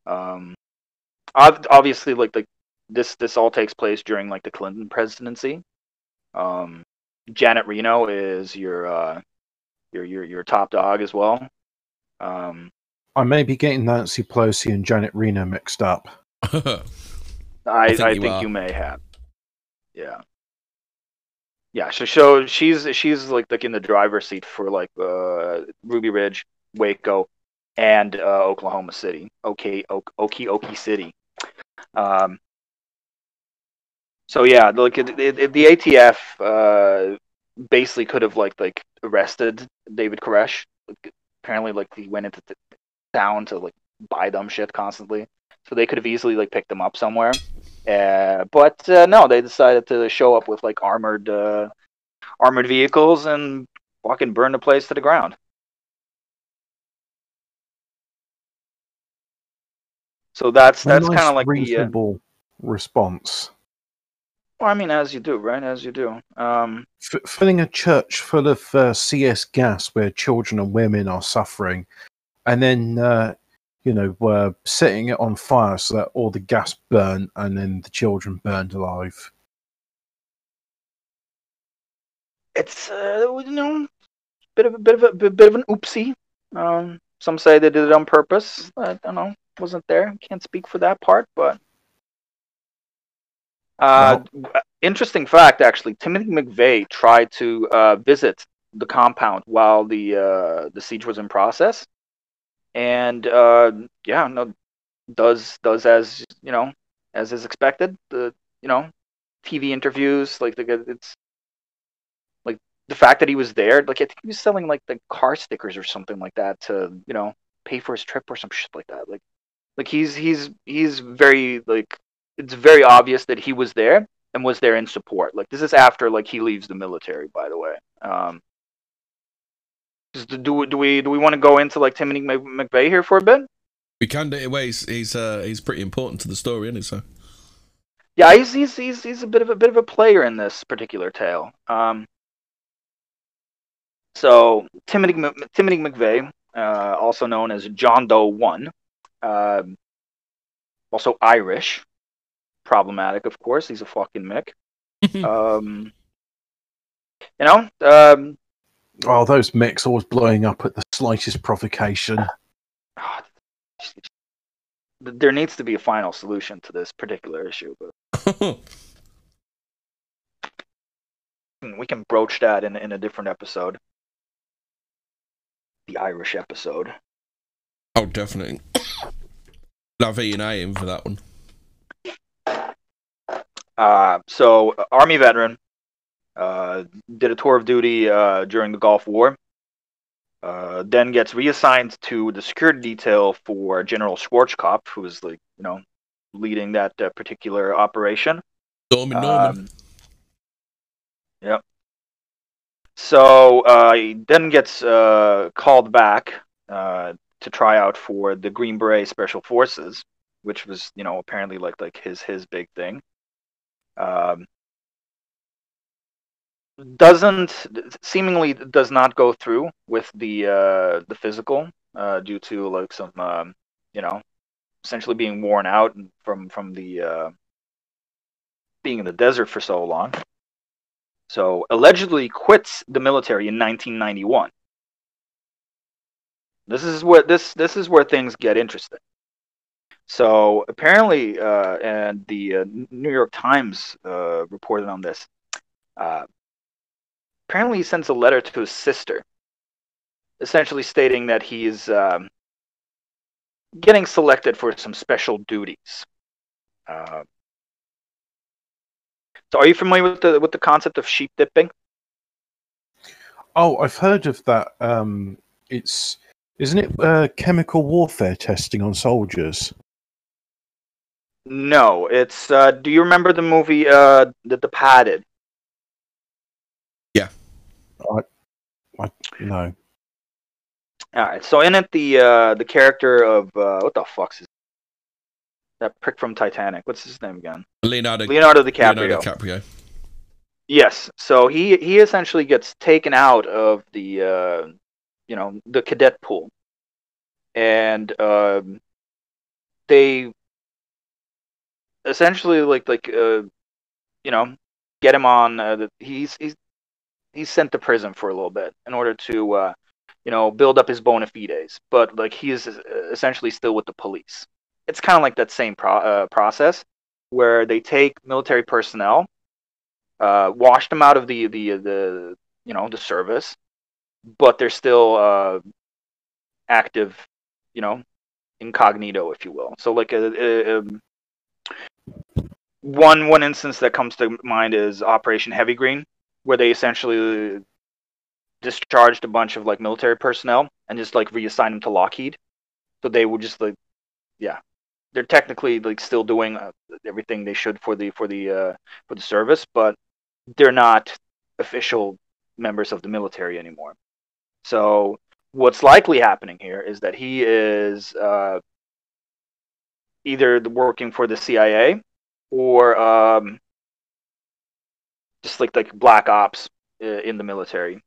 Um obviously like like this this all takes place during like the Clinton presidency. Um, Janet Reno is your uh, your your your top dog as well. Um, I may be getting Nancy Pelosi and Janet Reno mixed up. I I think think, you you, may have. Yeah. Yeah, so so she's she's like like in the driver's seat for like uh Ruby Ridge, Waco, and uh, Oklahoma City. Okay, ok- Okie City. Um. So yeah, like it, it, it- the ATF uh basically could have like like arrested David Koresh. Apparently, like he went into town to like buy dumb shit constantly, so they could have easily like picked him up somewhere. Uh, but uh, no, they decided to show up with like armored uh, armored vehicles and fucking burn the place to the ground. So that's that's nice, kind of like the. Uh, reasonable response. well, I mean, as you do, right? As you do. Um, F- filling a church full of uh, CS gas where children and women are suffering, and then uh, you know were setting it on fire so that all the gas burnt and then the children burned alive. it's uh, you know, bit of a bit of a bit, of an oopsie. Um, some say they did it on purpose. I don't know. Wasn't there. Can't speak for that part, but. Uh, interesting fact, actually. Timothy McVeigh tried to uh, visit the compound while the uh, the siege was in process, and uh, yeah, no, does does as you know as is expected. The you know TV interviews, like the it's like the fact that he was there, like I think he was selling like the car stickers or something like that to you know pay for his trip or some shit like that. Like like he's he's he's very like it's very obvious that he was there and was there in support. Like this is after like he leaves the military, by the way. Um, do we do we do we want to go into like Timothy Mc- McVeigh here for a bit? We can do it. Well, he's he's, uh, he's pretty important to the story, isn't he? So Yeah, he's he's he's he's a bit of a bit of a player in this particular tale. Um, so Timothy Mc- Timothy McVeigh, uh, also known as John Doe One, um, also Irish, problematic, of course. He's a fucking Mick. Um, you know, um, Oh, those mechs always blowing up at the slightest provocation. there needs to be a final solution to this particular issue, but we can broach that in in a different episode. The Irish episode. oh, definitely. Love E and A in for that one. Uh, so uh, Army veteran, did a tour of duty uh, during the Gulf War. Uh, then gets reassigned to the security detail for General Schwarzkopf, who is like you know leading that uh, particular operation. Norman Norman. Um, yep. So uh, he then gets uh, called back uh, to try out for the Green Beret Special Forces, which was you know apparently like like his his big thing. Um, doesn't seemingly does not go through with the uh, the physical uh, due to like some um, you know essentially being worn out from from the uh, being in the desert for so long. So allegedly quits the military in 1991. This is where this this is where things get interesting. So apparently, uh, and the uh, New York Times uh, reported on this. Apparently, he sends a letter to his sister, essentially stating that he's um, getting selected for some special duties. Uh, so, are you familiar with the with the concept of sheep dipping? Oh, I've heard of that. Um, it's isn't it uh, chemical warfare testing on soldiers? No, it's. Uh, do you remember the movie uh, the Departed? No. All right. So in it, the uh, the character of uh, what the fuck's his that prick from Titanic? What's his name again? Leonardo, Leonardo DiCaprio. Leonardo DiCaprio. Yes. So he he essentially gets taken out of the uh, you know the cadet pool, and um, they essentially like like uh, you know get him on. Uh, the, he's he's he's sent to prison for a little bit in order to uh, you know build up his bona fides. But like he is essentially still with the police. It's kind of like that same pro- uh, process where they take military personnel uh, washed them out of the the the you know the service, but they're still uh, active, you know, incognito, if you will. So like a, a, a one one instance that comes to mind is Operation Heavy Green, where they essentially discharged a bunch of like military personnel and just like reassigned them to Lockheed. So they would just like, yeah, they're technically like still doing uh, everything they should for the for the uh, for the service, but they're not official members of the military anymore. So what's likely happening here is that he is uh, either working for the CIA or um, just like like black ops uh, in the military.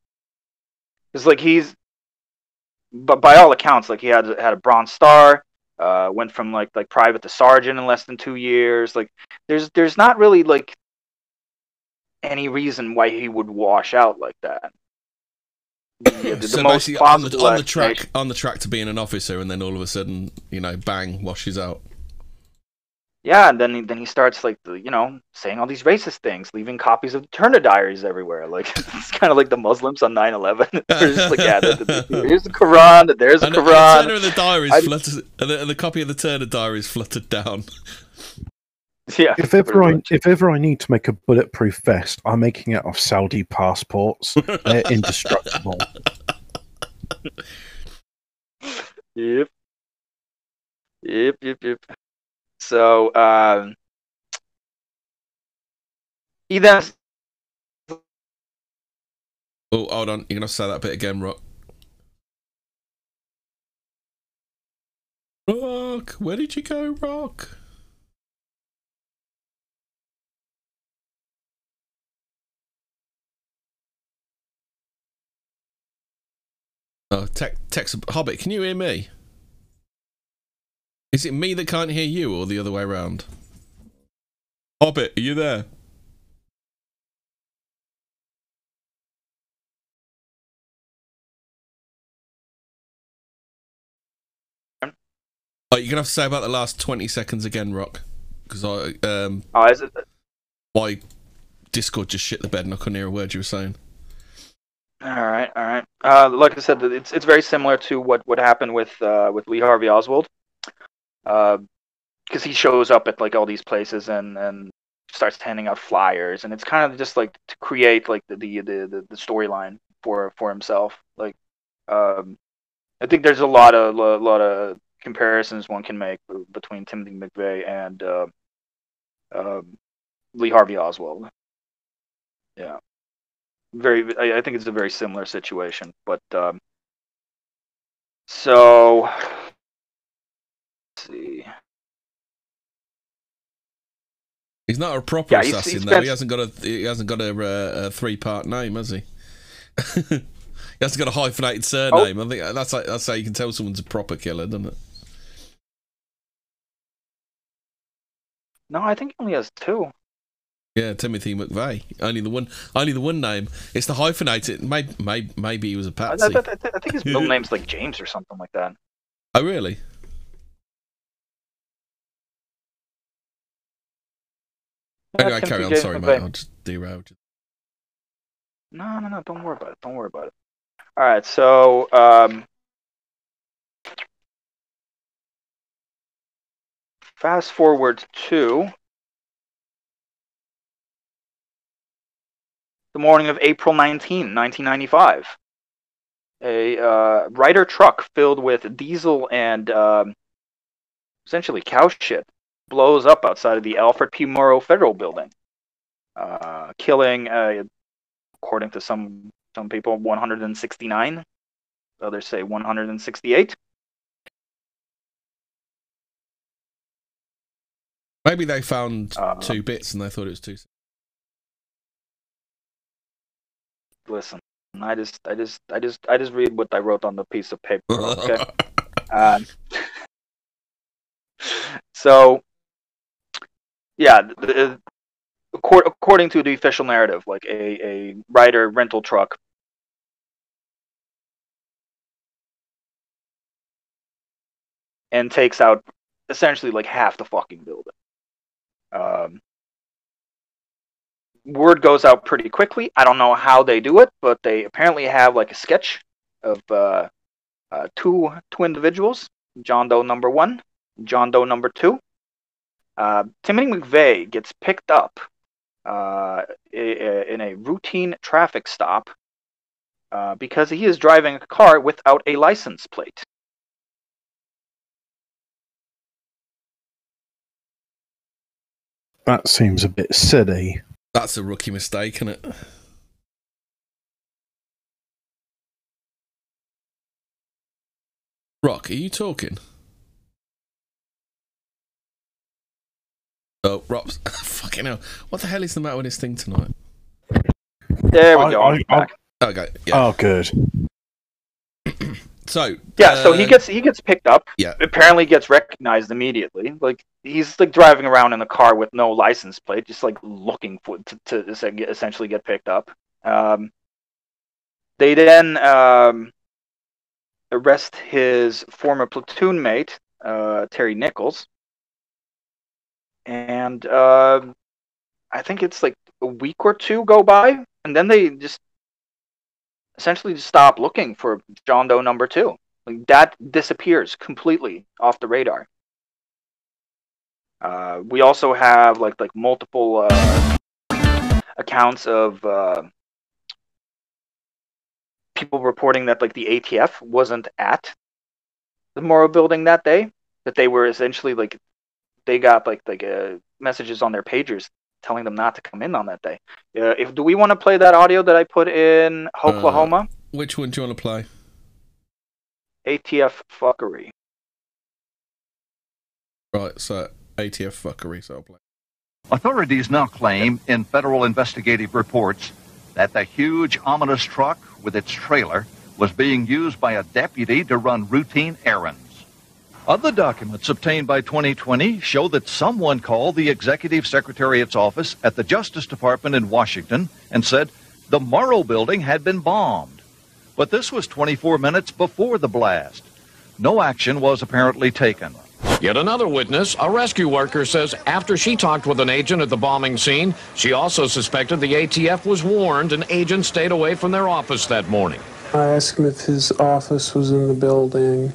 It's like he's, but by all accounts, like he had had a Bronze Star, uh, went from like like private to sergeant in less than two years. Like there's there's not really like any reason why he would wash out like that. The, the, the so most basically, on the, on the track, explanation- on the track to being an officer, and then all of a sudden, you know, bang, washes out. Yeah, and then he, then he starts like the, you know saying all these racist things, leaving copies of the Turner Diaries everywhere. Like it's kind of like the Muslims on 9/11. They're just like, yeah, the, the, here's the Quran, there's a And, uh, and the Quran. Turner and the diaries I- fluttered, and the, and the copy of the Turner diaries fluttered down. Yeah, If ever I much. if ever I need to make a bulletproof vest, I'm making it off Saudi passports. They're indestructible. Yep. Yep, yep, yep. So, um, he then Oh, hold on, you're gonna say that bit again, Rock. Rock, where did you go, Rock? Oh, tech, text Hobbit, can you hear me? Is it me that can't hear you, or the other way around? Hobbit, are you there? Oh, you're gonna have to say about the last twenty seconds again, Rock, because I um oh, is it? my Discord just shit the bed and I couldn't hear a word you were saying. All right, all right. Uh, like I said, it's it's very similar to what what happened with uh, with Lee Harvey Oswald, because he shows up at like all these places and and starts handing out flyers, and it's kind of just like to create like the the the, the storyline for for himself. Like um, I think there's a lot of a lot of comparisons one can make between Timothy McVeigh and uh, um Lee Harvey Oswald. Yeah, very. I, I think it's a very similar situation, but um, so see. He's not a proper Yeah, assassin he's though. spent- He hasn't got a he hasn't got a, uh, a three part name, has he? he hasn't got a hyphenated surname. I think that's like, that's how you can tell someone's a proper killer, doesn't it? No, I think he only has two. Yeah, Timothy McVeigh. Only the one. Only the one name. It's the hyphenated. Maybe maybe, maybe he was a I, I, patsy. I, I think his middle name's like James or something like that. Oh really? Anyway, carry on. Sorry, mate. I'll just derailed you. No, no, no. Don't worry about it. Don't worry about it. All right. So, um, fast forward to the morning of April 19, 1995. A uh, Ryder truck filled with diesel and um, essentially cow shit blows up outside of the Alfred P. Murrah Federal Building, uh, killing uh, according to some some people 169 others say 168 Maybe they found Uh, two bits and they thought it was two. listen i just i just i just i just read what i wrote on the piece of paper okay um, so yeah the, the- according to the official narrative like a a Ryder rental truck. And takes out essentially like half the fucking building. Um, word goes out pretty quickly. I don't know how they do it but they apparently have like a sketch of uh, uh, two two individuals. John doe number one john doe number two uh, timothy mcveigh gets picked up uh, i- i- in a routine traffic stop uh, because he is driving a car without a license plate That seems a bit silly. That's a rookie mistake, isn't it? Rock, are you talking? Oh, Rob, fucking hell! What the hell is the matter with this thing tonight? there we I- go I- I'm back. Okay, yeah. Oh, good. So Yeah, so he uh, gets he gets picked up. Yeah. Apparently gets recognized immediately. Like he's like driving around in a car with no license plate, just like looking for to, to essentially get picked up. Um, they then um, arrest his former platoon mate, uh, Terry Nichols, and um I think it's like a week or two go by, and then they just essentially just stop looking for John Doe number two. Like that disappears completely off the radar. Uh, we also have like like multiple uh, accounts of uh, people reporting that like the ATF wasn't at the Murrah building that day. That they were essentially like they got like like uh, messages on their pagers telling them not to come in on that day. Uh, if do we want to play that audio that I put in Oklahoma? Which one do you want to play? ATF fuckery. Right, so ATF fuckery. So I'll play. Authorities now claim in federal investigative reports that the huge, ominous truck with its trailer was being used by a deputy to run routine errands. Other documents obtained by 2020 show that someone called the Executive Secretariat's office at the Justice Department in Washington and said the Murrah building had been bombed. But this was 24 minutes before the blast. No action was apparently taken. Yet another witness, a rescue worker, says after she talked with an agent at the bombing scene, she also suspected the ATF was warned and agents stayed away from their office that morning. I asked him if his office was in the building,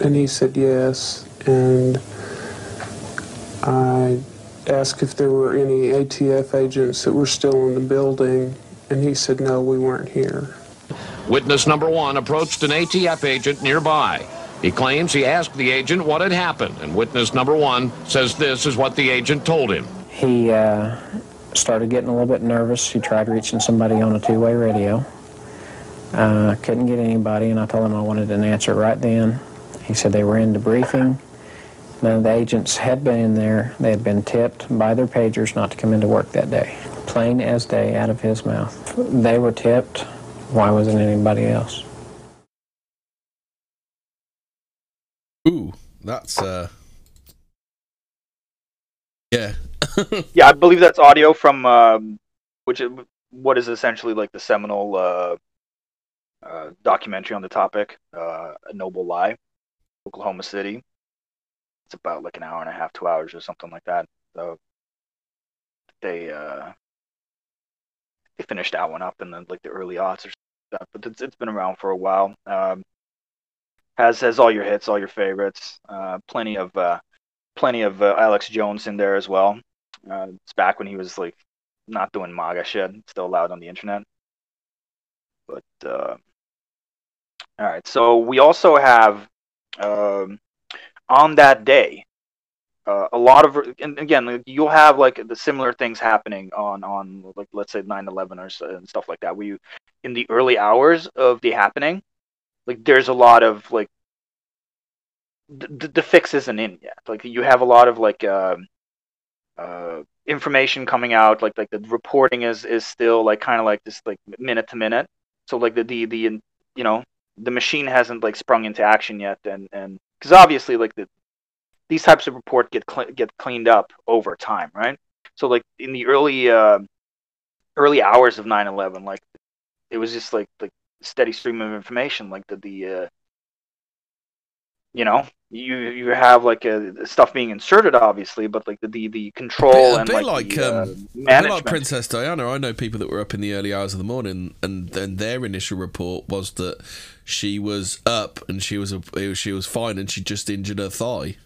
and he said yes. And I asked if there were any ATF agents that were still in the building, and he said no, we weren't here. Witness number one approached an ATF agent nearby. He claims he asked the agent what had happened, and witness number one says this is what the agent told him. He uh, started getting a little bit nervous. He tried reaching somebody on a two-way radio. Uh, couldn't get anybody, and I told him I wanted an answer right then. He said they were in debriefing. None of the agents had been in there. They had been tipped by their pagers not to come into work that day. Plain as day out of his mouth. They were tipped. Why wasn't anybody else? Ooh, that's uh. Yeah. Yeah, I believe that's audio from um, which is, what is essentially like the seminal uh, uh, documentary on the topic, uh, A Noble Lie, Oklahoma City. It's about like an hour and a half, two hours or something like that. So they uh, they finished that one up in the like the early aughts or stuff, but it's it's been around for a while. Um, has has all your hits, all your favorites, uh, plenty of uh, plenty of uh, Alex Jones in there as well. Uh, it's back when he was like not doing MAGA shit, still allowed on the internet. But uh, all right, so we also have um, on that day uh, a lot of and again you'll have like the similar things happening on on like let's say 9/11 or and stuff like that. You in the early hours of the happening, like there's a lot of like the, the fix isn't in yet. Like you have a lot of like um uh, information coming out, like like the reporting is is still like kind of like this like minute to minute. So like the the the you know the machine hasn't like sprung into action yet, and and because obviously like the these types of report get cl- get cleaned up over time, right? So like in the early uh, early hours of 9/11, like it was just like like steady stream of information, like the the uh, you know you you have like uh, stuff being inserted obviously but like the the, the control a and like, like, the, uh, um, a bit like Princess Diana. I know people that were up in the early hours of the morning, and then their initial report was that she was up and she was a, she was fine, and she just injured her thigh.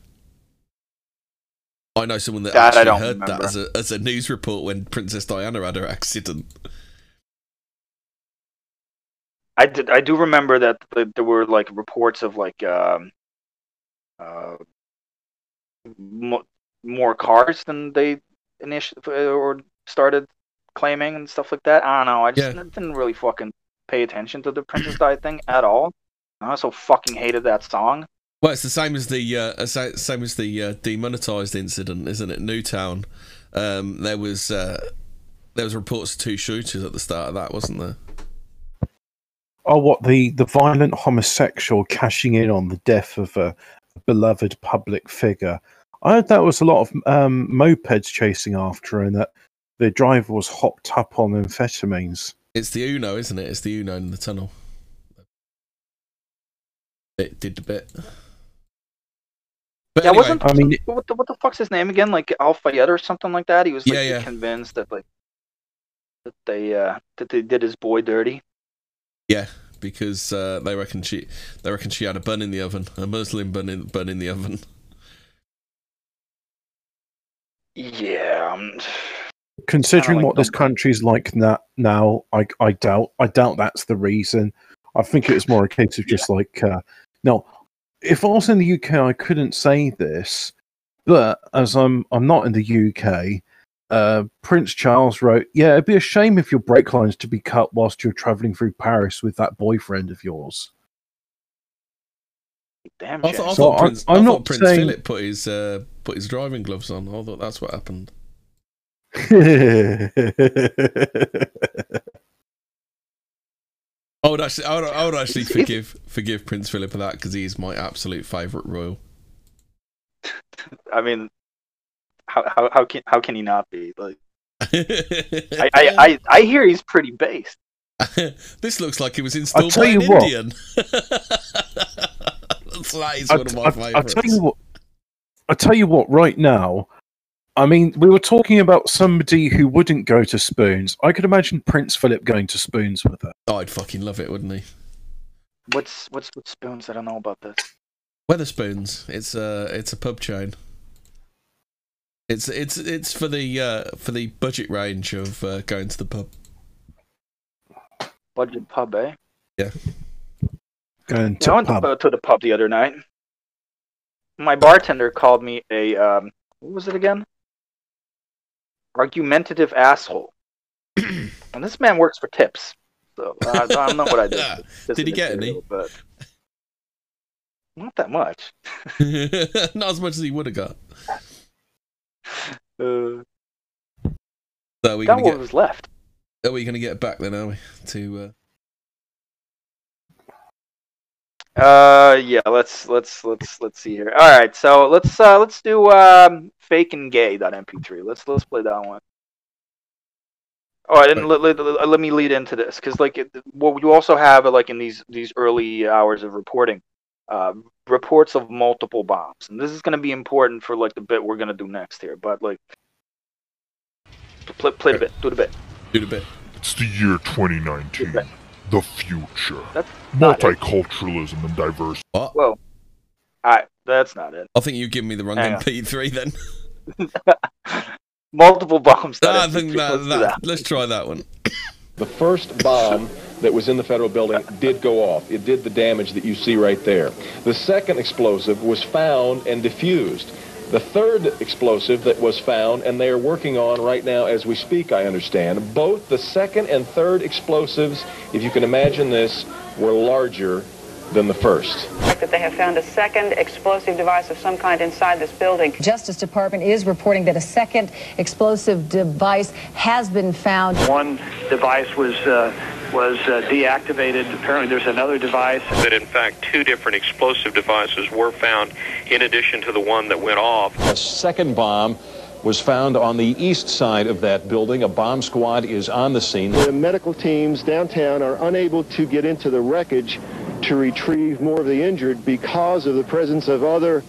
I know someone that, That I actually don't heard that as a as a news report when Princess Diana had her accident. I did I do remember that there were like reports of like um uh mo- more cars than they initially or started claiming and stuff like that. I don't know. I just Yeah. didn't really fucking pay attention to the Princess Di thing at all. I also fucking hated that song. Well, it's the same as the uh, same as the uh, demonetized incident, isn't it? Newtown. Um, there was uh, there was reports of two shooters at the start of that, wasn't there? Oh, what the the violent homosexual cashing in on the death of a beloved public figure. I heard that was a lot of um, mopeds chasing after, her and that the driver was hopped up on amphetamines. It's the Uno, isn't it? It's the Uno in the tunnel. It did a bit. But Yeah, anyway, wasn't I mean, what the what the fuck's his name again? Like Al Fayed or something like that. He was like Yeah, yeah. convinced that like that they uh that they did his boy dirty. yeah, because uh, they reckon she they reckon she had a bun in the oven, a Muslim bun in bun in the oven. Yeah. Um, considering like what this dumb- country's like na- now, I I doubt I doubt that's the reason. I think it was more a case of just like uh, no. If I was in the UK, I couldn't say this, but as I'm I'm not in the UK. Uh, Prince Charles wrote, "Yeah, it'd be a shame if your brake lines to be cut whilst you're traveling through Paris with that boyfriend of yours." damn. I James. thought, I So thought I'm- Prince, I I'm thought not Prince saying- Philip put his uh, put his driving gloves on. I thought that's what happened. I would actually, I would, I would actually It's- it's- forgive forgive Prince Philip for that because he's my absolute favourite royal. I mean, how how how can how can he not be? Like, I I, I I, I hear he's pretty based. this looks like it was installed by an what. Indian. that is I, one of my I, I favourites. tell you what. I tell you what. Right now, I mean, we were talking about somebody who wouldn't go to Spoons. I could imagine Prince Philip going to Spoons with her. Oh, I'd fucking love it, wouldn't he? What's what's with spoons? I don't know about this. Wetherspoons. It's a it's a pub chain. It's it's it's for the uh, for the budget range of uh, going to the pub. Budget pub, eh? Going Yeah, I went pub. To, to the pub the other night. My bartender called me a um, what was it again? Argumentative asshole. and this man works for tips, so uh, I don't know what I did. for Did he get any? But not that much. Not as much as he would have got. Uh, So we gonna what get was left. are we gonna get back then, are we? To uh Uh, yeah. Let's let's let's let's see here. All right, so let's uh let's do um fake and gay mp3. Let's let's play that one. All right, and let, let, let, let me lead into this because like it, what you also have like in these these early hours of reporting, uh, reports of multiple bombs, and this is going to be important for like the bit we're going to do next here. But like, play, play the bit, do the bit. do the bit. It's the year 2019. The future. That's not it. Multiculturalism and diversity. What? Whoa. All right, that's not it. I think you've given me the wrong Hang on. MP3 then. Multiple bombs. I think that, Let's that, let's try that one. The first bomb that was in the federal building did go off. It did the damage that you see right there. The second explosive was found and diffused. The third explosive that was found, and they are working on right now as we speak, I understand, both the second and third explosives, if you can imagine this, were larger than the first. that they have found a second explosive device of some kind inside this building. Justice Department is reporting that a second explosive device has been found. One device was uh, was uh, deactivated. Apparently, there's another device. that in fact two different explosive devices were found in addition to the one that went off. A second bomb was found on the east side of that building. A bomb squad is on the scene. The medical teams downtown are unable to get into the wreckage to retrieve more of the injured because of the presence of other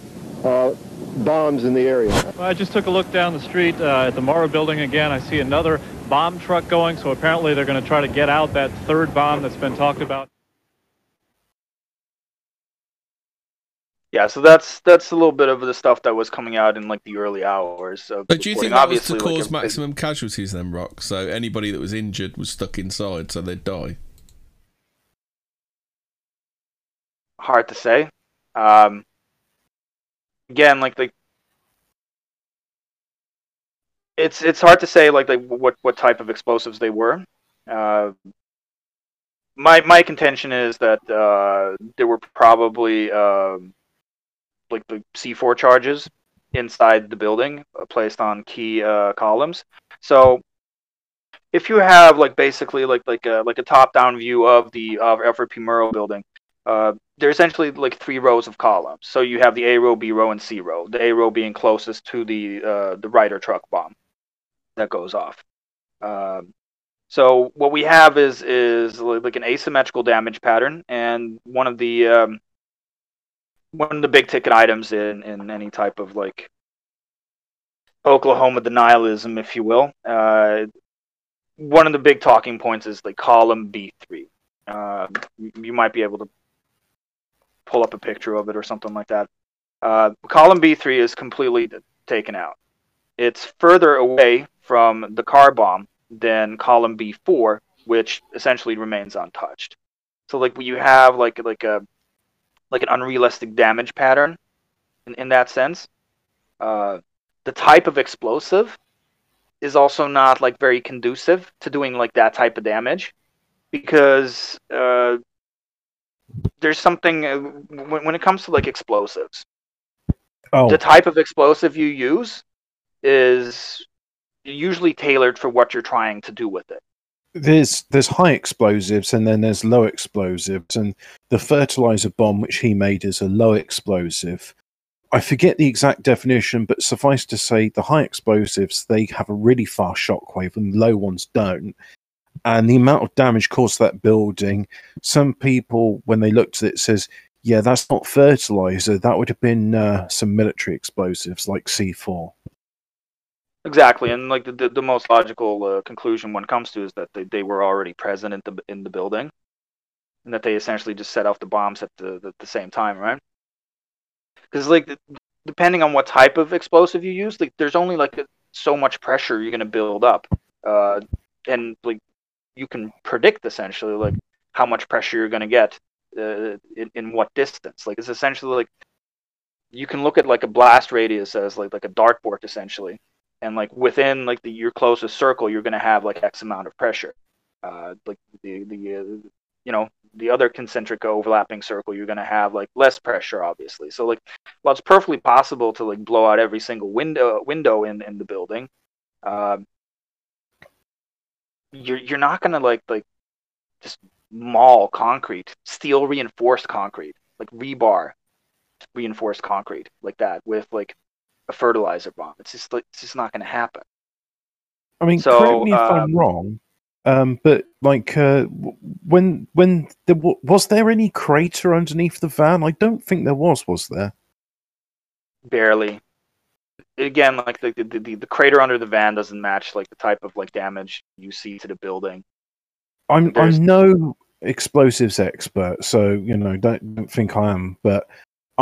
uh, bombs in the area. I just took a look down the street uh, at the Murrah building again. I see another bomb truck going, so apparently they're going to try to get out that third bomb that's been talked about. Yeah, so that's that's a little bit of the stuff that was coming out in like the early hours. Of But do you think that was to Obviously, like, cause everybody- maximum casualties then, Rock? So anybody that was injured was stuck inside, so they'd die. hard to say. Um, again, like like it's it's hard to say like like what what type of explosives they were. Uh, my my contention is that uh, there were probably um, like the C4 charges inside the building uh, placed on key uh, columns. So if you have like basically like like a like a top down view of the of Alfred P. Murrah building, uh, they're essentially like three rows of columns. So you have the A row, B row, and C row. The A row being closest to the uh, the Ryder truck bomb that goes off. Um, so what we have is is like an asymmetrical damage pattern, and one of the um, one of the big ticket items in in any type of like Oklahoma denialism, if you will. Uh, one of the big talking points is like column B3. Uh, you, you might be able to pull up a picture of it or something like that. Uh, column B3 is completely taken out. It's further away from the car bomb than column B4, which essentially remains untouched. So like you have like like a like an unrealistic damage pattern in, in that sense. Uh, the type of explosive is also not like very conducive to doing like that type of damage because uh, there's something uh, when, when it comes to like explosives Oh, the type of explosive you use is usually tailored for what you're trying to do with it there's there's high explosives and then there's low explosives, and the fertilizer bomb which he made is a low explosive. I forget the exact definition, but suffice to say, the high explosives they have a really fast shockwave, and low ones don't. And the amount of damage caused to that building, some people when they looked at it says, "Yeah, that's not fertilizer. That would have been uh, some military explosives like C4." Exactly and like the, the, the most logical uh, conclusion one comes to is that they, they were already present in the in the building and that they essentially just set off the bombs at the the, the same time right because like depending on what type of explosive you use like there's only like so much pressure you're to build up uh and like you can predict essentially like how much pressure you're to get uh, in, in what distance. Like it's essentially like you can look at like a blast radius as like like a dartboard essentially, and like within like the your closest circle, you're going to have like X amount of pressure. Uh, like the the uh, you know the other concentric overlapping circle, you're going to have like less pressure, obviously. So like, well, it's perfectly possible to like blow out every single window window in in the building. Um, you're you're not going to like like just maul concrete, steel reinforced concrete, like rebar reinforced concrete like that with like a fertilizer bomb. It's just like it's just not going to happen. I mean, So, correct me if um, I'm wrong, um, but like uh, when when there w- was there any crater underneath the van? I don't think there was. Was there? barely again like the, the the the crater under the van doesn't match like the type of like damage you see to the building I'm There's- I'm no explosives expert, so you know don't, don't think I am. But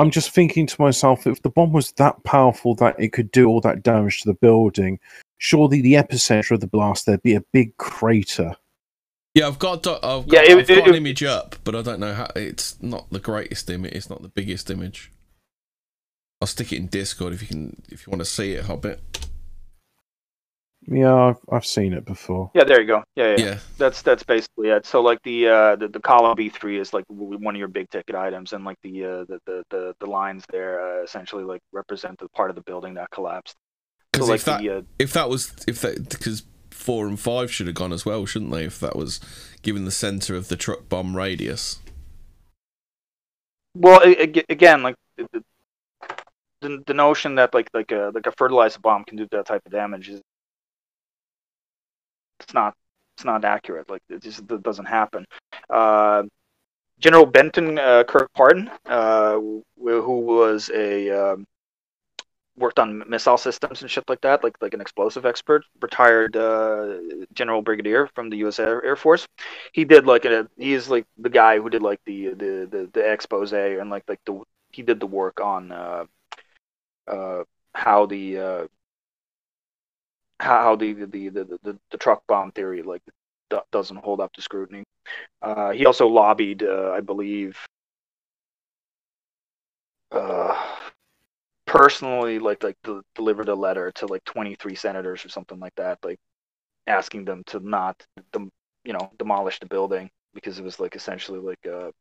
I'm just thinking to myself, if the bomb was that powerful that it could do all that damage to the building, surely the epicenter of the blast there'd be a big crater. Yeah, I've got I've got, Yeah, it- I've got it- an it- image up, but I don't know how. It's not the greatest image. It's not the biggest image. I'll stick it in Discord if you can if you want to see it, Hobbit. Yeah, I've, I've seen it before. yeah there you go yeah, yeah Yeah. that's that's basically it so like the uh the, the column b3 is like one of your big ticket items and like the uh the the the, the lines there uh, essentially like represent the part of the building that collapsed so Because like if that the uh, if that was if that because four and five should have gone as well, shouldn't they? If that was given the center of the truck bomb radius. well a- again like the, the- the, the notion that like like a like a fertilizer bomb can do that type of damage is it's not it's not accurate. Like it just it doesn't happen. Uh general benton uh, K. Partin uh who was a um, worked on missile systems and shit like that like like an explosive expert retired uh general brigadier from the us air, air force. He did like a he's like the guy who did like the the the, the expose and like like the he did the work on uh uh how the uh how the the the the, the, truck bomb theory like do- doesn't hold up to scrutiny. Uh he also lobbied uh, i believe uh personally like like de- delivered a letter to like 23 senators or something like that like asking them to not dem- you know demolish the building because it was like essentially like a,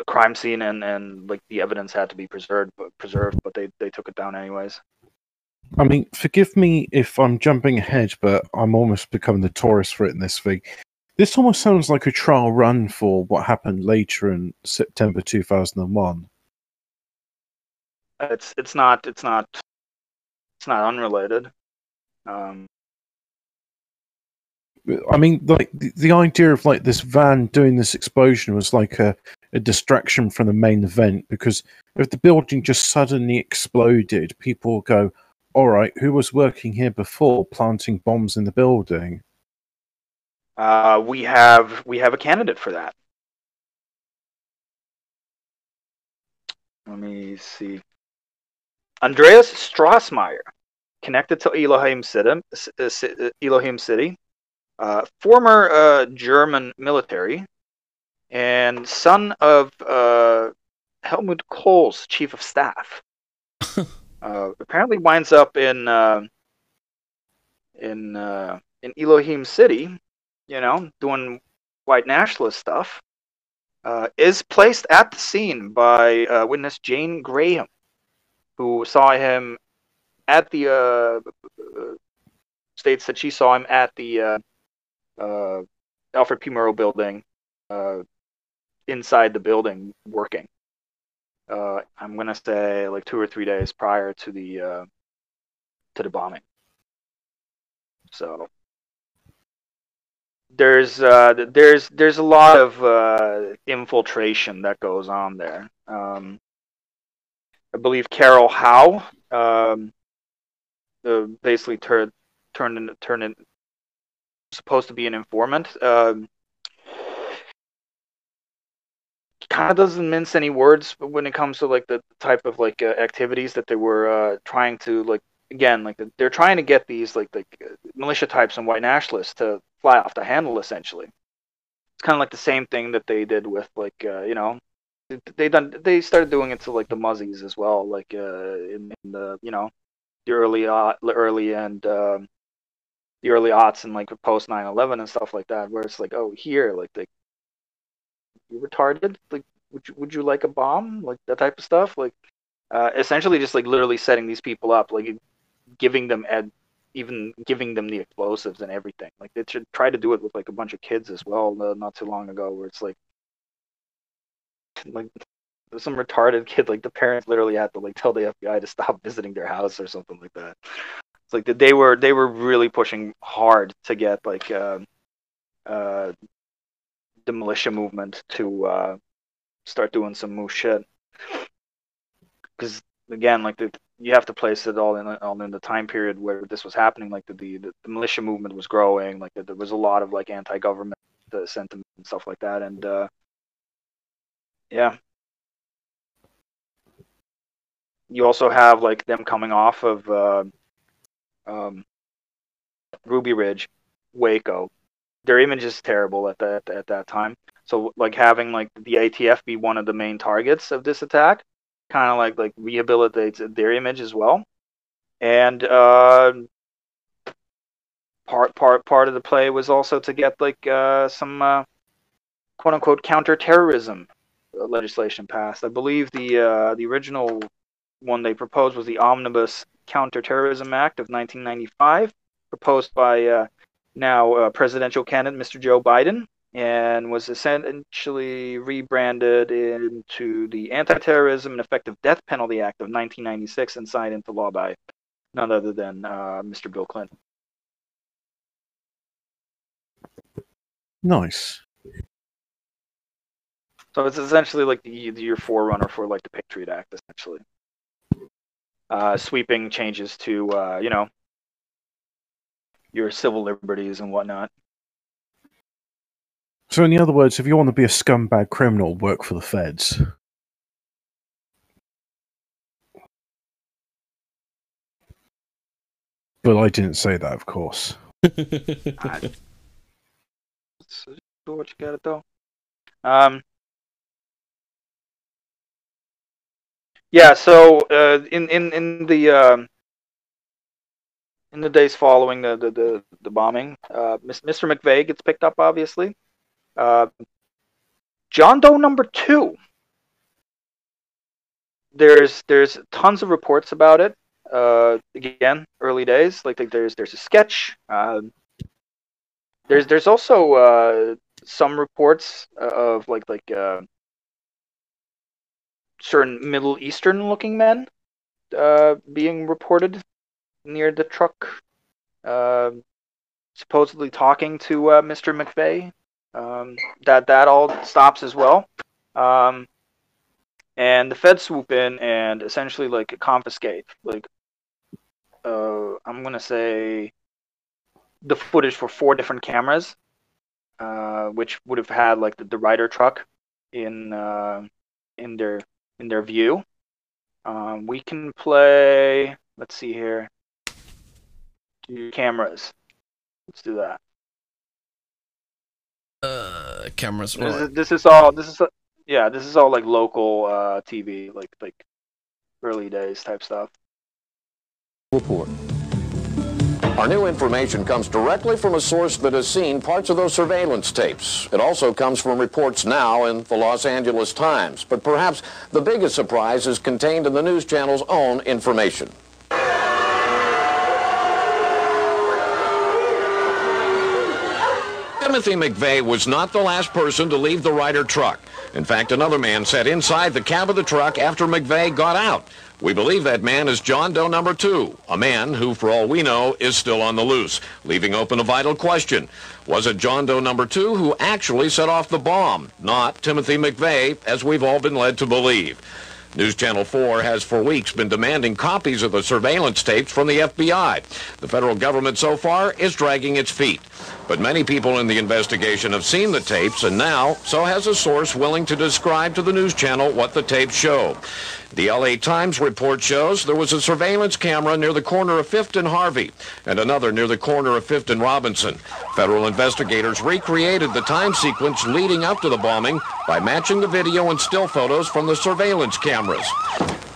a crime scene and and like the evidence had to be preserved but preserved but they they took it down anyways I mean, forgive me if I'm jumping ahead, but I'm almost becoming the tourist for it in this thing. This almost sounds like a trial run for what happened later in September 2001. it's it's not it's not it's not unrelated um I mean, like the, the idea of like this van doing this explosion was like a, a distraction from the main event because if the building just suddenly exploded, people go, "All right, who was working here before planting bombs in the building?" uh we have we have a candidate for that. Let me see. Andreas Strassmeir connected to elohim city uh, Ci- uh, elohim city uh, former uh, german military and son of uh, helmut kohl's chief of staff uh, apparently winds up in uh, in uh, in Elohim City, you know, doing white nationalist stuff, uh, is placed at the scene by uh, witness Jane Graham, who saw him at the uh, states that she saw him at the Alfred P. Murrah building, inside the building working. Uh, I'm gonna say like two or three days prior to the uh, to the bombing. So there's uh, there's there's a lot of uh, infiltration that goes on there. Um, I believe Carol Howe um, uh, basically turned turned into turned in, supposed to be an informant. Um, kind of doesn't mince any words when it comes to like the type of like uh, activities that they were uh, trying to like again like they're trying to get these like like uh, militia types and white nationalists to fly off the handle essentially. It's kind of like the same thing that they did with like uh, you know they done they started doing it to like the Muzzies as well, like uh, in, in the you know the early uh, early and um, the early aughts and like post 9/11 and stuff like that, where it's like oh here like like you retarded? Like would you would you like a bomb? Like that type of stuff? Like uh, essentially just like literally setting these people up like giving them ed even giving them the explosives and everything. Like they should try to do it with like a bunch of kids as well uh, not too long ago where it's like like some retarded kid like the parents literally had to like tell the FBI to stop visiting their house or something like that. It's like they were they were really pushing hard to get like uh, uh, the militia movement to uh, start doing some moose shit. Because again, like the, you have to place it all in all in the time period where this was happening. Like the the, the militia movement was growing. Like the, there was a lot of like anti-government uh, sentiment and stuff like that. And uh, yeah. You also have like them coming off of uh, um, Ruby Ridge, Waco. Their image is terrible at that at that time. So like having like the ATF be one of the main targets of this attack, kind of like like rehabilitates their image as well. And uh, part part part of the play was also to get like uh, some uh, quote unquote counterterrorism legislation passed. I believe the uh, the original one they proposed was the Omnibus Counterterrorism Act of 1995, proposed by uh, now uh, presidential candidate Mr. Joe Biden, and was essentially rebranded into the Anti-Terrorism and Effective Death Penalty Act of 1996 and signed into law by none other than uh, Mr. Bill Clinton. Nice. So it's essentially like the, the your forerunner for like the Patriot Act, essentially. Uh, sweeping changes to uh, you know your civil liberties and whatnot. So, in other words, if you want to be a scumbag criminal, work for the feds. But I didn't say that, of course. I, do what you got it though. Um, yeah. So uh, in in in the um, in the days following the the the, the bombing, uh, Mr. McVeigh gets picked up. Obviously, uh, John Doe number two. There's there's tons of reports about it. Uh, again, early days. Like, like there's there's a sketch. Um, there's there's also uh, some reports of like like uh, certain Middle Eastern looking men uh, being reported near the truck, uh, supposedly talking to uh, Mr. McVeigh. Um, that that all stops as well. Um, and the feds swoop in and essentially like confiscate like uh, I'm gonna say the footage for four different cameras, uh, which would have had like the, the Ryder truck in uh, in their in their view. Um, we can play. Let's see here. Do cameras. Let's do that. Uh, cameras. This is, this is all. This is yeah. This is all like local uh, TV, like like early days type stuff. Report. Our new information comes directly from a source that has seen parts of those surveillance tapes. It also comes from reports now in the Los Angeles Times. But perhaps the biggest surprise is contained in the news channel's own information. Timothy McVeigh was not the last person to leave the Ryder truck. In fact, another man sat inside the cab of the truck after McVeigh got out. We believe that man is John Doe number two, a man who, for all we know, is still on the loose, leaving open a vital question. Was it John Doe number two who actually set off the bomb, not Timothy McVeigh, as we've all been led to believe? News Channel 4 has for weeks been demanding copies of the surveillance tapes from the FBI. The federal government so far is dragging its feet. But many people in the investigation have seen the tapes, and now so has a source willing to describe to the news channel what the tapes show. The LA Times report shows there was a surveillance camera near the corner of 5th and Harvey and another near the corner of 5th and Robinson. Federal investigators recreated the time sequence leading up to the bombing by matching the video and still photos from the surveillance cameras.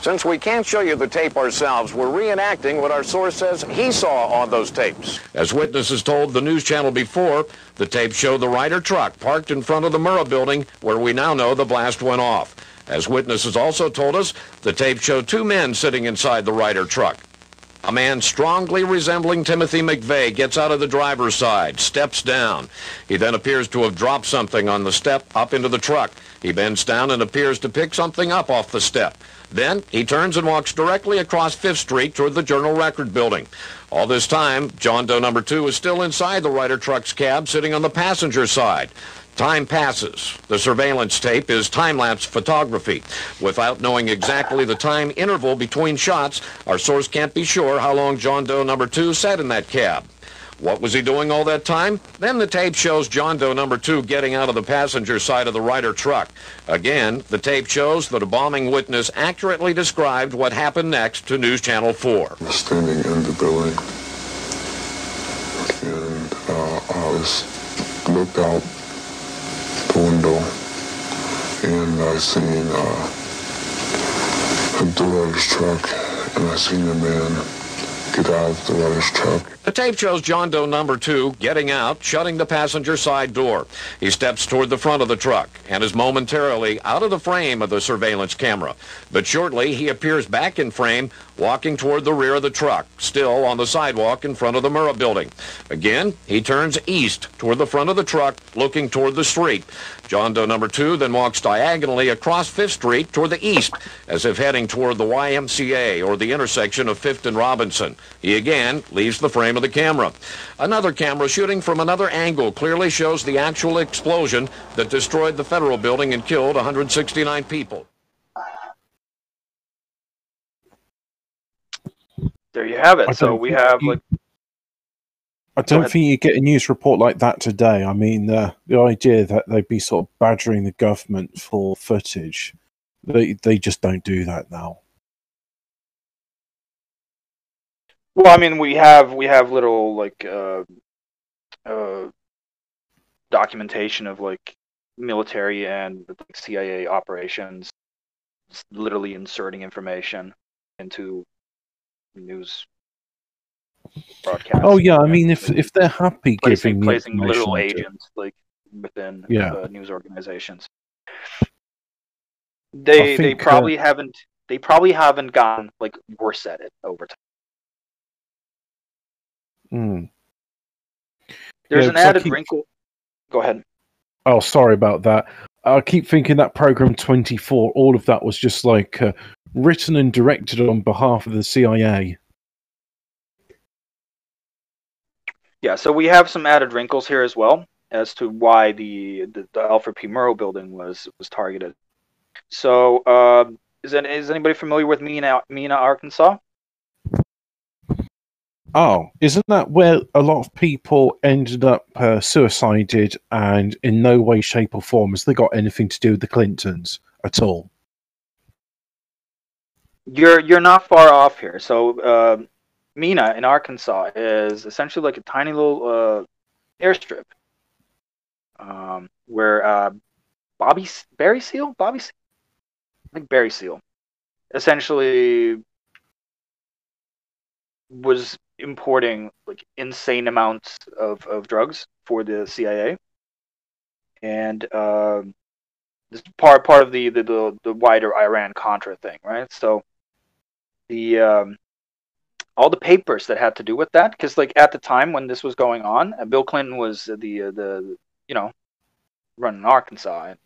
Since we can't show you the tape ourselves, we're reenacting what our source says he saw on those tapes. As witnesses told the news channel before, the tape showed the Ryder truck parked in front of the Murrah building where we now know the blast went off. As witnesses also told us, the tape showed two men sitting inside the Ryder truck. A man strongly resembling Timothy McVeigh gets out of the driver's side, steps down. He then appears to have dropped something on the step up into the truck. He bends down and appears to pick something up off the step. Then he turns and walks directly across Fifth Street toward the Journal Record building. All this time, John Doe number two is still inside the Ryder truck's cab, sitting on the passenger side. Time passes. The surveillance tape is time-lapse photography. Without knowing exactly the time interval between shots, our source can't be sure how long John Doe number two sat in that cab. What was he doing all that time? Then the tape shows John Doe number two getting out of the passenger side of the Ryder truck. Again, the tape shows that a bombing witness accurately described what happened next to News Channel 4. standing in the building and uh, I was looked out the window and I seen uh, a driver's truck and I seen a man get out of the truck. The tape shows John Doe number two getting out, shutting the passenger side door. He steps toward the front of the truck and is momentarily out of the frame of the surveillance camera. But shortly, he appears back in frame, walking toward the rear of the truck, still on the sidewalk in front of the Murrah building. Again, he turns east toward the front of the truck, looking toward the street. John Doe number two then walks diagonally across Fifth Street toward the east, as if heading toward the YMCA or the intersection of Fifth and Robinson. He again leaves the frame of the camera. Another camera shooting from another angle clearly shows the actual explosion that destroyed the federal building and killed 169 people. There you have it. So we have like I don't think you get a news report like that today. I mean, uh, the idea that they'd be sort of badgering the government for footage, they they just don't do that now. Well, I mean, we have we have little like uh, uh, documentation of like military and like, CIA operations, literally inserting information into news broadcasts. Oh yeah, I mean, if if they're happy placing giving placing little to- agents like within Yeah. uh, news organizations. They they uh, probably haven't they probably haven't gotten like worse at it over time. Mm. There's Yeah, an added keep- wrinkle. Go ahead. Oh, sorry about that. I keep thinking that program 24, all of that was just like uh, written and directed on behalf of the CIA. Yeah, so we have some added wrinkles here as well as to why the the, the Alfred P. Murrah building was was targeted. So, uh, is is anybody familiar with Mena, Mena, Arkansas? Oh, isn't that where a lot of people ended up uh, suicided and in no way, shape, or form has they got anything to do with the Clintons at all? You're you're not far off here. So, uh, Mena in Arkansas is essentially like a tiny little uh, airstrip um, where uh, Bobby Barry Seal, Bobby, Seal? I think Barry Seal, essentially was importing like insane amounts of, of drugs for the CIA, and um, this part part of the, the the the wider Iran Contra thing, right? So the um, all the papers that had to do with that, because like at the time when this was going on, uh, Bill Clinton was the uh, the you know running Arkansas and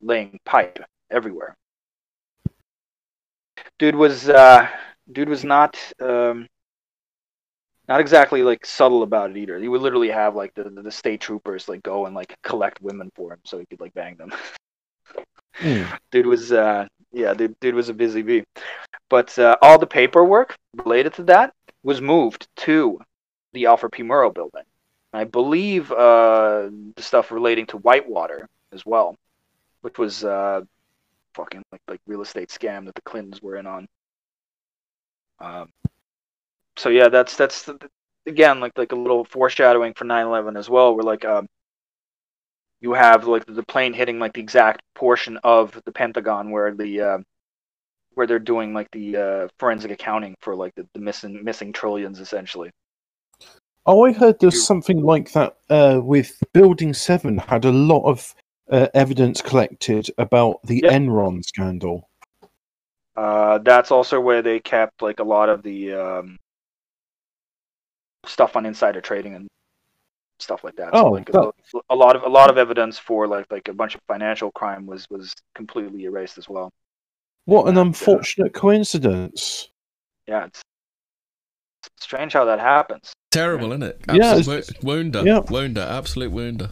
laying pipe everywhere. Dude was uh, dude was not um, not exactly like subtle about it either. He would literally have like the the state troopers like go and like collect women for him so he could like bang them. dude was uh yeah dude, dude was a busy bee but uh, all the paperwork related to that was moved to the alfred p murrah building i believe uh the stuff relating to whitewater as well which was uh fucking like like real estate scam that the Clintons were in on. Um, so yeah, that's that's the, again like like a little foreshadowing for 9/11 as well. We're like um, you have like the plane hitting like the exact portion of the Pentagon where the uh, where they're doing like the uh, forensic accounting for like the, the missing missing trillions essentially. Oh, I heard there's something like that uh, with Building 7 had a lot of uh, evidence collected about the Enron scandal. Uh, that's also where they kept like a lot of the um, stuff on insider trading and stuff like that. Oh, so, like that- a, a lot of a lot of evidence for like like a bunch of financial crime was was completely erased as well. What an uh, unfortunate coincidence. Yeah, it's, it's strange how that happens. Terrible, isn't it? Yeah, Absolute it's- wo- wounder. yeah. Wounder. Absolute wounder.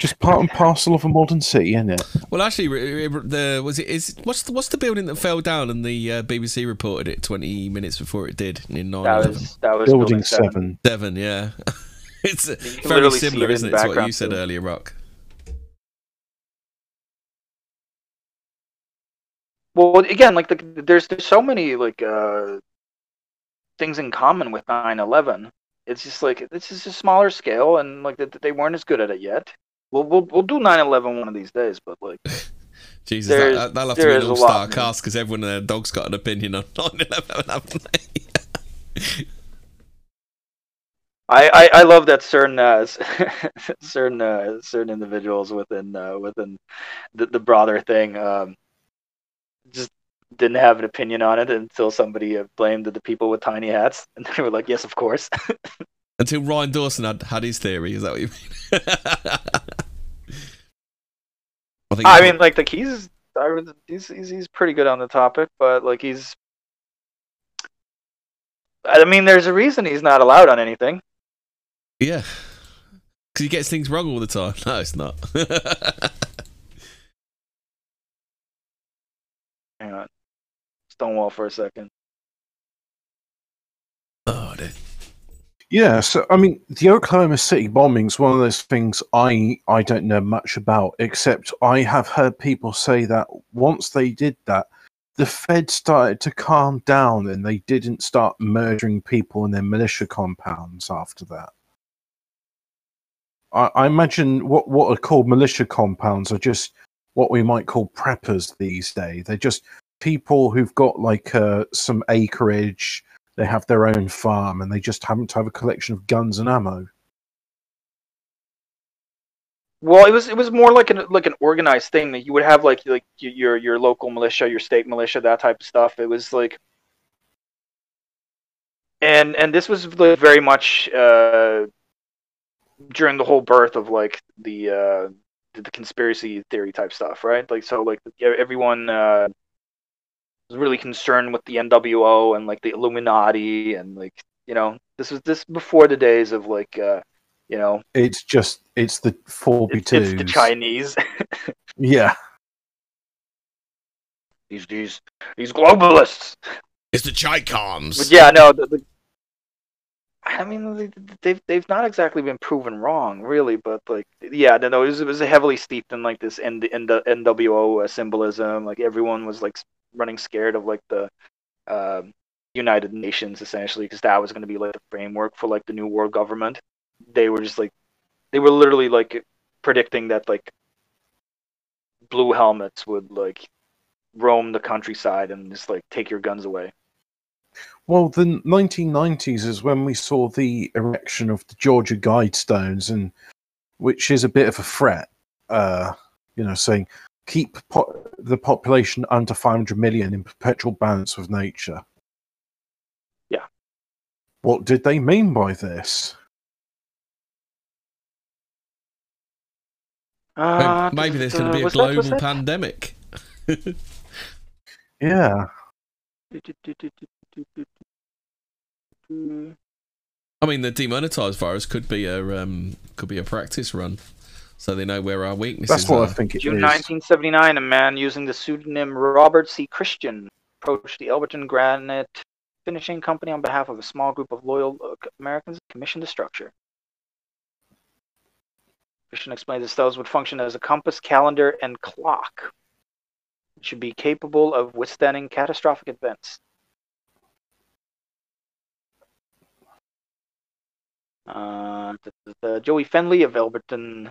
Just part and parcel of a modern city, isn't it? Well, actually, re- re- the was it is what's the, what's the building that fell down and the uh, BBC reported it 20 minutes before it did in 9 That was that was Building building seven. seven. Seven, yeah. it's uh, very similar, it in isn't it, to what you said earlier, Rock? Well, again, like the, there's there's so many like uh things in common with 9/11. It's just like this is a smaller scale, and like they, they weren't as good at it yet. We'll we'll we'll do 9/11 one of these days, but like Jesus, There's- that, that'll have to be an all-star lot, cast because everyone and their dog's got an opinion on 9/11, haven't they? I, I, I love that certain uh, certain uh, certain individuals within uh, within the, the broader thing um, just didn't have an opinion on it until somebody uh, blamed the people with tiny hats, and they were like, "Yes, of course." Until Ryan Dawson had, had his theory, is that what you mean? I I mean, like the keys, I would- he's, he's he's pretty good on the topic, but like he's. I mean, there's a reason he's not allowed on anything. yeah, because he gets things wrong all the time. No, it's not. Hang on, Stonewall for a second. oh, dear. Yeah, so I mean, the Oklahoma City bombing's one of those things I I don't know much about, except I have heard people say that once they did that, the Fed started to calm down and they didn't start murdering people in their militia compounds after that. I, I imagine what what are called militia compounds are just what we might call preppers these days. They're just people who've got like uh, some acreage they have their own farm and they just happen to have a collection of guns and ammo. Well, it was it was more like an like an organized thing that you would have like like your your local militia, your state militia, that type of stuff. It was like, and and this was like very much uh, during the whole birth of like the uh, the, conspiracy theory type stuff, right? Like so, like everyone uh, was really concerned with the NWO and like the Illuminati and like you know this was this before the days of like uh, you know It's just it's the four B it's, it's the Chinese. Yeah. these these these globalists. It's the Chicoms. But yeah, no. The, the, I mean, they- they've they've not exactly been proven wrong, really. But like, yeah, no, no, it was, it was heavily steeped in like this N, N, NWO uh, symbolism. Like everyone was like running scared of like the um United Nations essentially, because that was going to be like the framework for like the new world government. They were just like, they were literally like predicting that like blue helmets would like roam the countryside and just like take your guns away. Well, the 1990s is when we saw the erection of the Georgia Guidestones, and which is a bit of a threat. Uh, you know, saying keep po- the population under 500 million in perpetual balance with nature. Yeah. What did they mean by this? Uh, Maybe there's going to be a was that- was global that- pandemic. Yeah. I mean, the demonetized virus could be a um, could be a practice run, so they know where our weaknesses That's what are. I think it June is. 1979, a man using the pseudonym Robert C. Christian approached the Elberton Granite Finishing Company on behalf of a small group of loyal Americans and commissioned the structure. Christian explained the stones would function as a compass, calendar, and clock. It should be capable of withstanding catastrophic events. Uh, the, the Joey Fendley of Elberton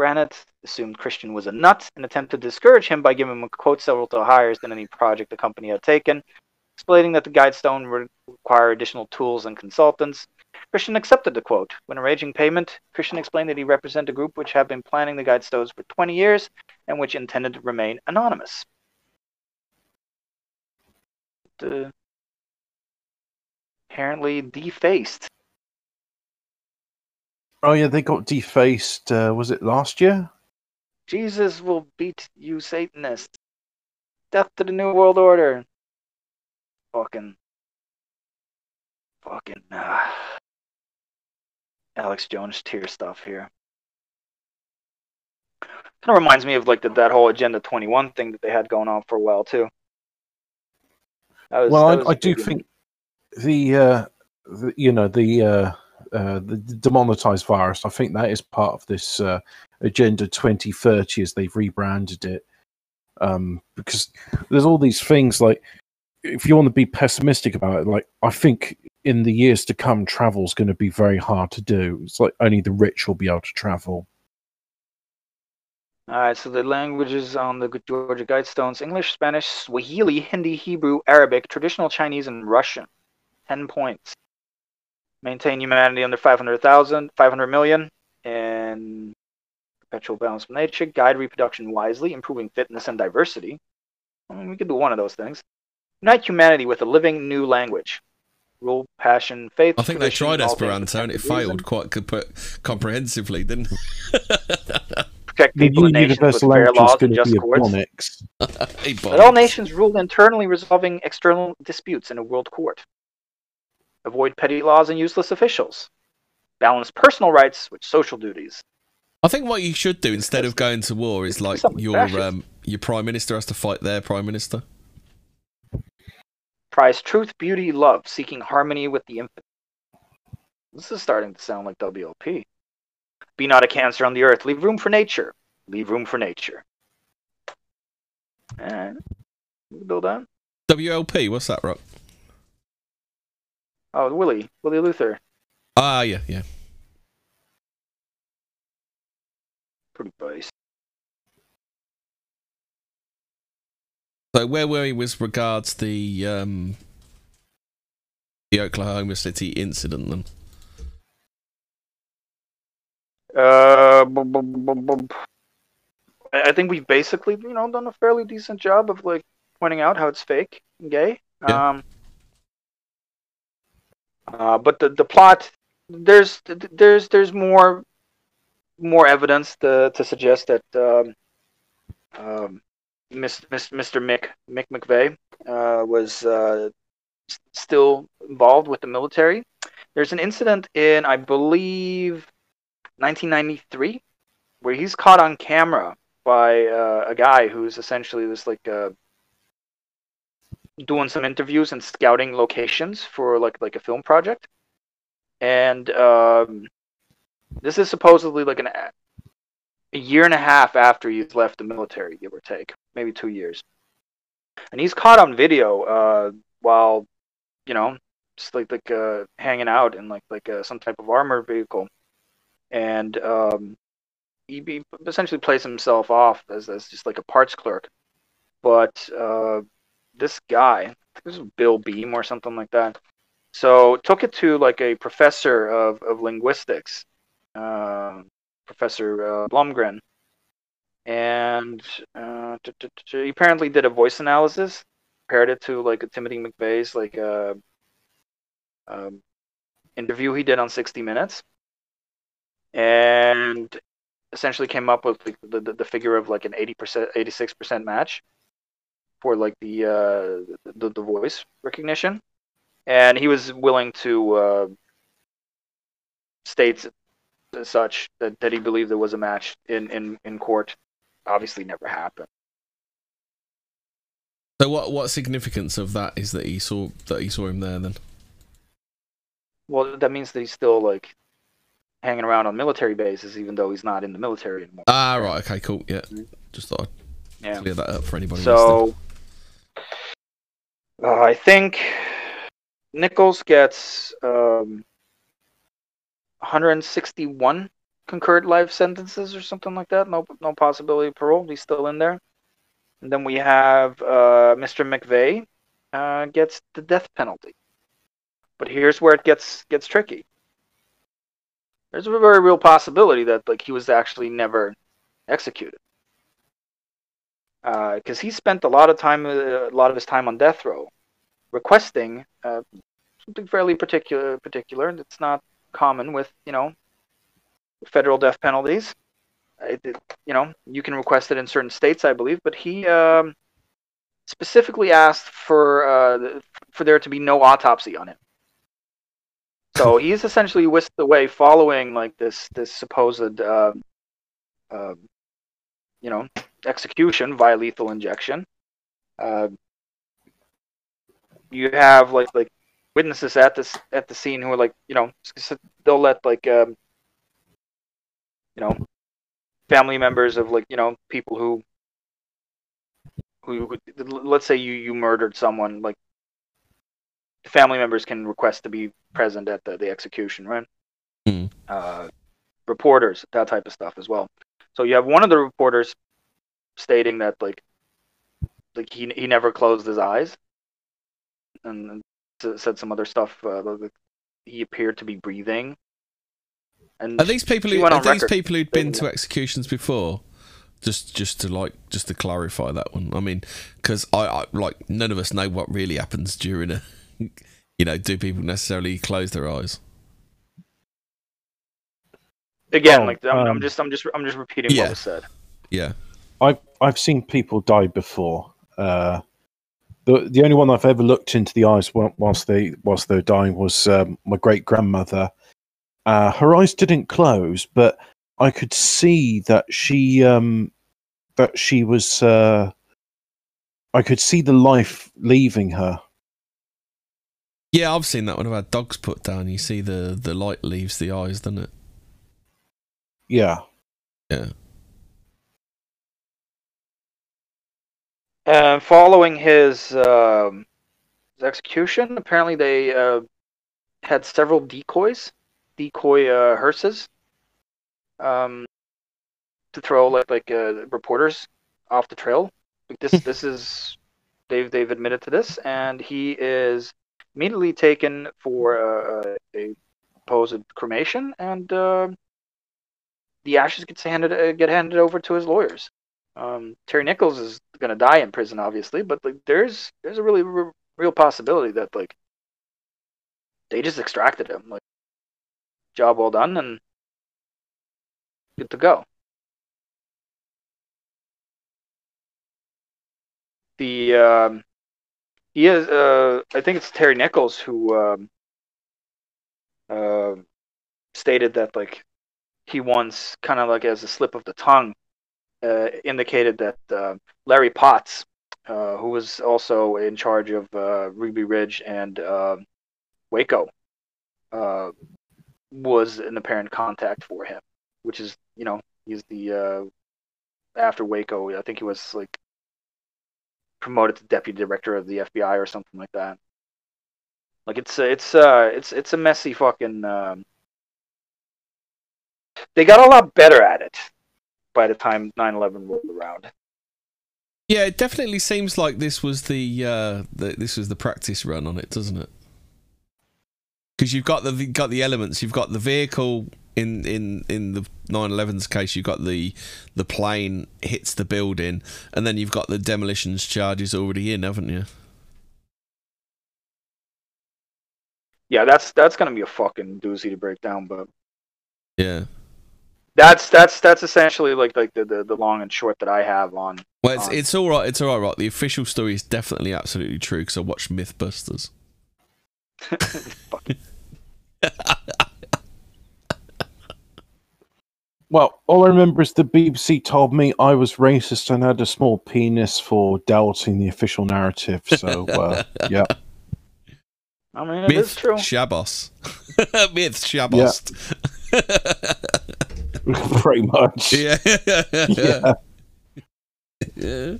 Granite assumed Christian was a nut and attempted to discourage him by giving him a quote several to higher than any project the company had taken, explaining that the guidestone would require additional tools and consultants. Christian accepted the quote. When arranging payment, Christian explained that he represented a group which had been planning the guidestones for 20 years and which intended to remain anonymous. The apparently defaced. Oh yeah, they got defaced. Uh, was it last year? Jesus will beat you, Satanists. Death to the New World Order. Fucking. Fucking. Uh, Alex Jones tier stuff here. Kind of reminds me of like the, that whole Agenda 21 thing that they had going on for a while too. Was- well, I, I do think the, uh, the you know the uh, uh, the demonetized virus. I think that is part of this uh, agenda 2030 as they've rebranded it. Um, because there's all these things like if you want to be pessimistic about it, like I think in the years to come, travel is going to be very hard to do. It's like only the rich will be able to travel. All right, so the languages on the Georgia Guidestones English, Spanish, Swahili, Hindi, Hebrew, Arabic, traditional Chinese, and Russian. 10 points. Maintain humanity under 500,000, 500 million, and perpetual balance of nature. Guide reproduction wisely, improving fitness and diversity. I mean, we could do one of those things. Unite humanity with a living new language. Rule, passion, faith. I think they tried all things Esperanto and it failed quite comp- comprehensively, didn't Protect The people and nations with universal fair language laws and just courts. Bonnix. Hey, Let all nations rule internally, resolving external disputes in a world court. Avoid petty laws and useless officials. Balance personal rights with social duties. I think what you should do instead of going to war is like something your um, your prime minister has to fight their prime minister. Prize truth, beauty, love, seeking harmony with the infinite. This is starting to sound like WLP. Be not a cancer on the earth. Leave room for nature. Leave room for nature. And build that. WLP, what's that, Rock? Oh, Willie. Willie Luther. Ah, yeah, yeah. Pretty base. So where were we with regards the um, the Oklahoma City incident then? Uh, I I think we've basically, you know, done a fairly decent job of like pointing out how it's fake and gay. Um, uh, but the the plot, there's there's there's more more evidence to to suggest that um, um, Mr. Mick Mick McVeigh uh, was uh, still involved with the military. There's an incident in, I believe, 1993, where he's caught on camera by uh, a guy who's essentially this like uh, doing some interviews and scouting locations for like like a film project, and um, this is supposedly like an a year and a half after he's left the military, give or take, maybe two years, and he's caught on video uh, while you know just like like uh, hanging out in like like uh, some type of armored vehicle. And um, he, he essentially plays himself off as, as just like a parts clerk. But uh, this guy, this was Bill Beam or something like that, so took it to like a professor of, of linguistics, uh, Professor uh, Blumgren, and uh, t- t- t- he apparently did a voice analysis, compared it to like a Timothy McVeigh's like uh, um, interview he did on 60 Minutes. And essentially came up with like, the, the, the figure of like an 80% 86% match for like the uh the, the voice recognition and he was willing to uh state as such that, that he believed there was a match in, in, in court obviously never happened So what what significance of that is that he saw that he saw him there then? well that means that he's still like hanging around on military bases, even though he's not in the military anymore. Ah, right. Okay, cool. Yeah. Just thought I'd Yeah. clear that up for anybody listening. Uh, I think Nichols gets um, 161 concurrent life sentences or something like that. No, no possibility of parole. He's still in there. And then we have uh, Mr. McVeigh uh, gets the death penalty. But here's where it gets gets tricky. There's a very real possibility that like he was actually never executed because he spent a lot of time, uh, a lot of his time on death row, requesting uh, something fairly particular. Particular that's not common with you know federal death penalties. It, it- you know, you can request it in certain states, I believe, but he um, specifically asked for uh, for there to be no autopsy on him. So he's essentially whisked away following like this this supposed um um you know execution via lethal injection. Uh, you have like like witnesses at this at the scene who are like you know they'll let like um, you know family members of like you know people who who, let's say you you murdered someone like family members can request to be present at the, the execution right? Uh, reporters that type of stuff as well. So you have one of the reporters stating that like like he he never closed his eyes and, and said some other stuff uh, like he appeared to be breathing and Are these people who went are these people who'd been to executions before? Just just to like just to clarify that one. I mean, because I, I like none of us know what really happens during a. You know, do people necessarily close their eyes? again Oh, like I'm, I'm um, just i'm just i'm just repeating Yeah. what was said Yeah. I've I've seen people die before. Uh, the the only one I've ever looked into the eyes whilst they whilst they were dying was um, my great grandmother. Uh, her eyes didn't close, but I could see that she um, that she was. Uh, I could see the life leaving her. Yeah, I've seen that when I've had dogs put down. You see the the light leaves the eyes, doesn't it? Yeah. Yeah. And following his, um, his execution, apparently they uh, had several decoys, decoy uh, hearses, um, to throw like like uh, reporters off the trail. Like this, this is they've they've admitted to this, and he is immediately taken for uh, a supposed cremation, and uh, the ashes gets handed uh, get handed over to his lawyers. Um, Terry Nichols is gonna die in prison, obviously, but like there's there's a really r- real possibility that like they just extracted him. Like job well done and good to go. The um, he is uh, I think it's Terry Nichols who um, uh, stated that like he once kind of like as a slip of the tongue indicated that uh, Larry Potts, uh, who was also in charge of uh, Ruby Ridge and uh, Waco, uh, was an apparent contact for him, which is you know he's the uh, after Waco. I think he was like promoted to deputy director of the FBI or something like that. Like it's uh, it's uh it's it's a messy fucking. Um, they got a lot better at it by the time 9/11 rolled around. Yeah, it definitely seems like this was the, uh, the this was the practice run on it, doesn't it? Because you've got the you've got the elements, you've got the vehicle in in in the 9/11's case, you've got the the plane hits the building, and then you've got the demolitions charges already in, haven't you? Yeah, that's that's gonna be a fucking doozy to break down, but Yeah. That's that's that's essentially like like the, the, the long and short that I have on. Well, it's on- it's all right. It's all right. Right. The official story is definitely absolutely true because I watched MythBusters. Well, all I remember is the BBC told me I was racist and had a small penis for doubting the official narrative. So, uh, yeah. I mean, it Myth is true. Shabos. Myth Shabos. Pretty much. Yeah. Yeah. yeah.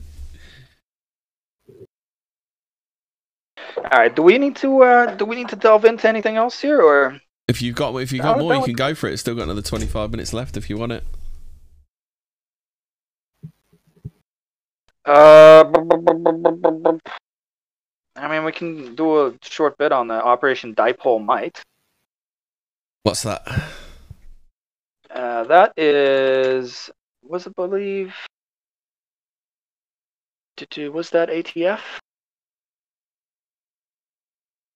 All right. Do we need to uh, do we need to delve into anything else here, or If you've got if you got No, more, you can go for it. It's still got another twenty five minutes left if you want it. uh? I mean, we can do a short bit on the Operation Dipole Might. What's that? Uh, that is was it believe? Was that ATF?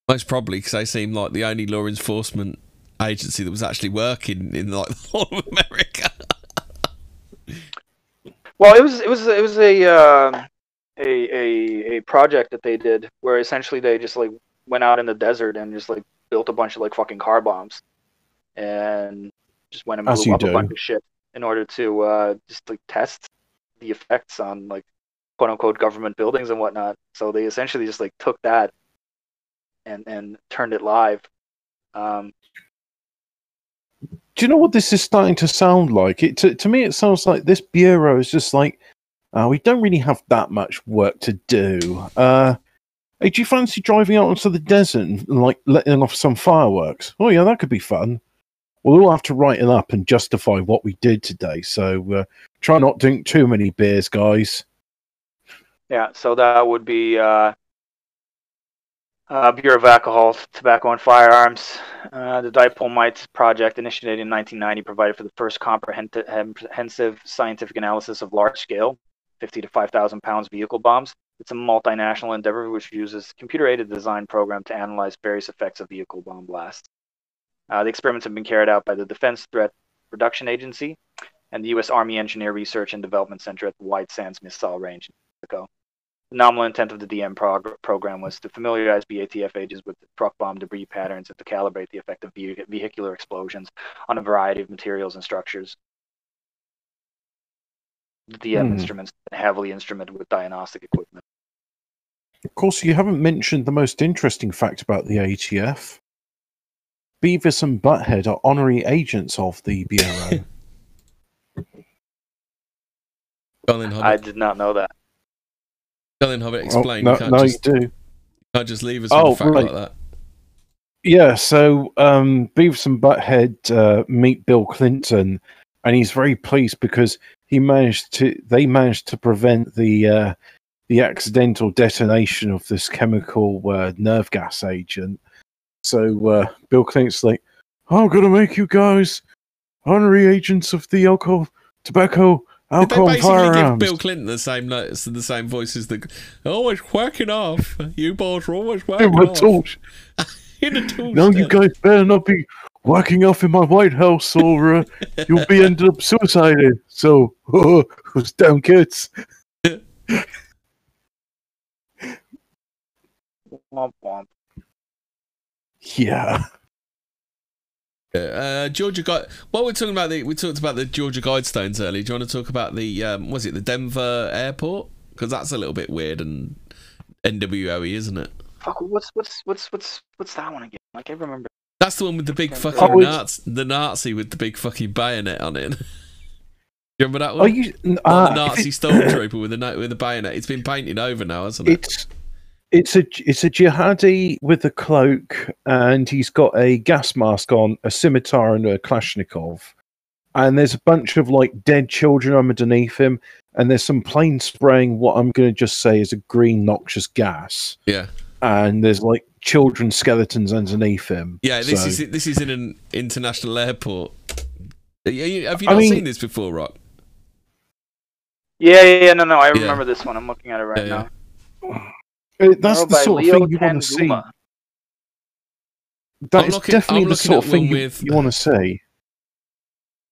Most probably because they seem like the only law enforcement agency that was actually working in like the whole of America. Well, it was it was it was a uh, a a a project that they did where essentially they just like went out in the desert and just like built a bunch of like fucking car bombs and just went and As blew up a bunch of shit in order to uh, just like test the effects on like quote unquote government buildings and whatnot. So they essentially just like took that and and turned it live. Um, Do you know what this is starting to sound like? It to, to me, it sounds like this bureau is just like uh, we don't really have that much work to do. Uh, hey, do you fancy driving out into the desert and like letting off some fireworks? Oh yeah, that could be fun. We'll all have to write it up and justify what we did today. So uh, try not to drink too many beers, guys. Yeah, so that would be uh, uh, Bureau of Alcohol, Tobacco, and Firearms. Uh, the Dipole Might project, initiated in 1990, provided for the first comprehensive scientific analysis of large-scale, 50 to 5,000 pounds vehicle bombs. It's a multinational endeavor which uses computer-aided design program to analyze various effects of vehicle bomb blasts. Uh, the experiments have been carried out by the Defense Threat Reduction Agency and the U.S. Army Engineer Research and Development Center at the White Sands Missile Range in Mexico. The nominal intent of the DM prog- program was to familiarize BATF agents with truck bomb debris patterns and to calibrate the effect of ve- vehicular explosions on a variety of materials and structures. The DM Hmm. instruments are heavily instrumented with diagnostic equipment. Of course, you haven't mentioned the most interesting fact about the ATF. Beavis and Butthead are honorary agents of the bureau. Go on then, Hobbit. I did not know that. Go on then, Hobbit. Oh, no, you can't no, just, you do. you can't just leave us with Oh, a fact right. like that. Yeah, so um, Beavis and Butthead uh, meet Bill Clinton, and he's very pleased because he managed to. They managed to prevent the uh, the accidental detonation of this chemical uh, nerve gas agent. So uh, Bill Clinton's like, "I'm gonna make you guys honorary agents of the alcohol, tobacco, Did they alcohol, basically give. Bill Clinton the same notes and the same voices that always whacking off? You boys are always In whacking off. In a torch. No, you guys better not be whacking off in my White House, or uh, you'll be ended up suicided. So, those damn kids. Womp womp. Yeah. Uh, Georgia Guide. While we're talking about the, we talked about the Georgia Guidestones earlier. Do you want to talk about the, um, was it the Denver airport? Because that's a little bit weird and NWOE, isn't it? Fuck, what's what's what's what's what's that one again? Like I remember. That's the one with the big fucking Oh, Nazi, the Nazi with the big fucking bayonet on it. Do you remember that one? Are you? Like Uh, the Nazi it- stormtrooper with the with the bayonet. It's been painted over now, hasn't it? It's it's a it's a jihadi with a cloak, and he's got a gas mask on, a scimitar, and a Kalashnikov. And there's a bunch of like dead children underneath him, and there's some plane spraying what I'm going to just say is a green noxious gas. Yeah. And there's like children skeletons underneath him. Yeah, this So- is this is in an international airport. Are you- Have you I not mean- seen this before, Rock? Yeah, yeah, yeah. No, no. I Yeah. remember this one. I'm looking at it right Yeah, now. Uh, that's the by sort of thing you want to see. Tanguma. That I'm is looking- definitely the sort at of thing you, with- you want to see.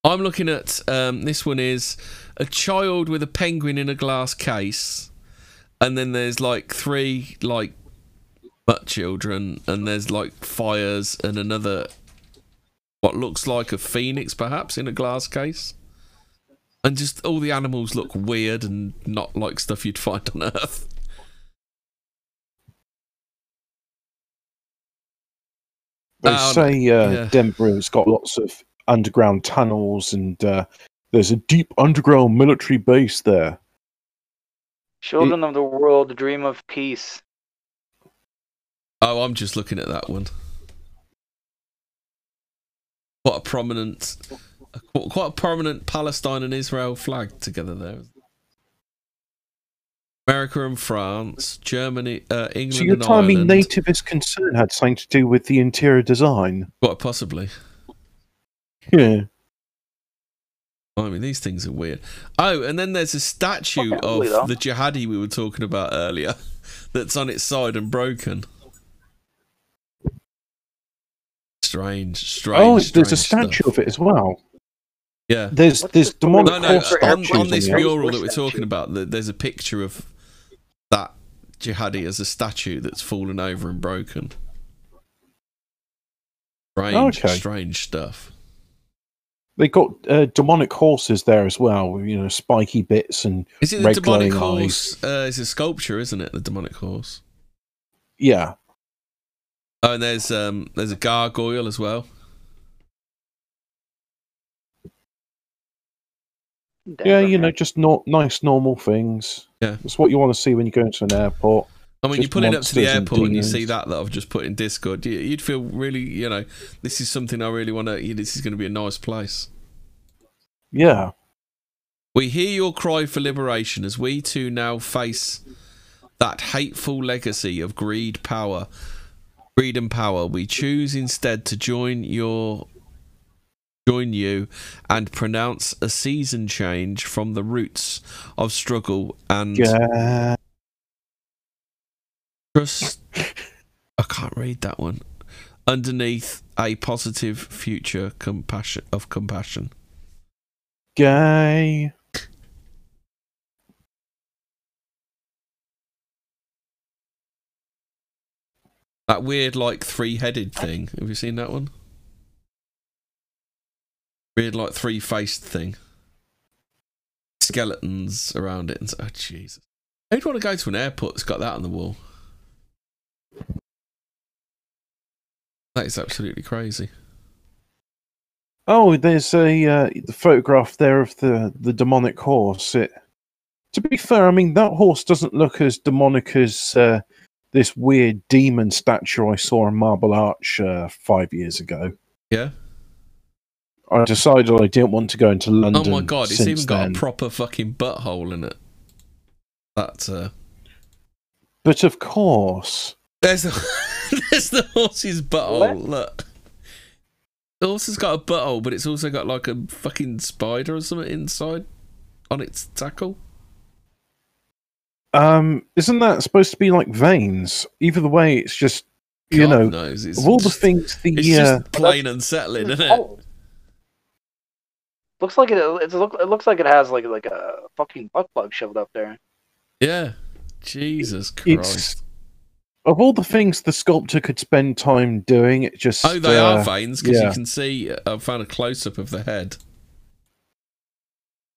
I'm looking at um, this one is a child with a penguin in a glass case, and then there's like three like butt children, and there's like fires and another what looks like a phoenix perhaps in a glass case, and just all the animals look weird and not like stuff you'd find on Earth. They Um, say uh, yeah. Denver has got lots of underground tunnels, and uh, there's a deep underground military base there. Children of the world dream of peace. Oh, I'm just looking at that one. Quite a prominent, a- quite a prominent Palestine and Israel flag together there. America and France, Germany, uh, England So you're and telling me nativist concern had something to do with the interior design? Quite possibly. Yeah. I mean, these things are weird. Oh, and then there's a statue Fucking ugly, of the jihadi we were talking about earlier that's on its side and broken. Strange, strange. oh, there's a statue stuff. of it as well. Yeah. There's there's demonic No, no. On, on this the mural that we're talking about, there's a picture of that jihadi as a statue that's fallen over and broken. Strange, Okay. strange stuff. They got uh, demonic horses there as well, you know, spiky bits and Is it the red demonic horse? Uh, it's a sculpture, isn't it? The demonic horse. Yeah. Oh, and there's um, there's a gargoyle as well. Yeah, you know, just not nice, normal things. Yeah. It's what you want to see when you go into an airport. I mean, you put it up to the monsters and airport and you see that that I've just put in Discord. You'd feel really, you know, this is something I really want to. This is going to be a nice place. Yeah. We hear your cry for liberation as we too now face that hateful legacy of greed, power, greed and power. We choose instead to join your join you and pronounce a season change from the roots of struggle and Yeah. trust. I can't read that one. Underneath a positive future compassion of compassion. Gay. That weird, like three-headed thing. Have you seen that one? Weird, like three-faced thing. Skeletons around it. And so, oh, Jesus. Who'd want to go to an airport that's got that on the wall? That is absolutely crazy. Oh, there's a uh, the photograph there of the the demonic horse. It, to be fair, I mean that horse doesn't look as demonic as uh, this weird demon statue I saw in Marble Arch uh, five years ago. Yeah. I decided I didn't want to go into London. oh my god, it's even got then. a proper fucking butthole in it. That's uh But of course, There's the there's the horse's butthole. Look. The horse has got a butthole, but it's also got like a fucking spider or something inside on its tackle. Um, isn't that supposed to be like veins? Either way, it's just you God know knows, it's of all the just- things the It's uh, just plain unsettling, isn't it? Looks like it. It's look. It looks like it has like like a fucking butt plug shoved up there. Yeah. Jesus it's Christ. of all the things the sculptor could spend time doing, it just Oh, they uh, are veins because yeah. you can see. uh, I found a close up of the head.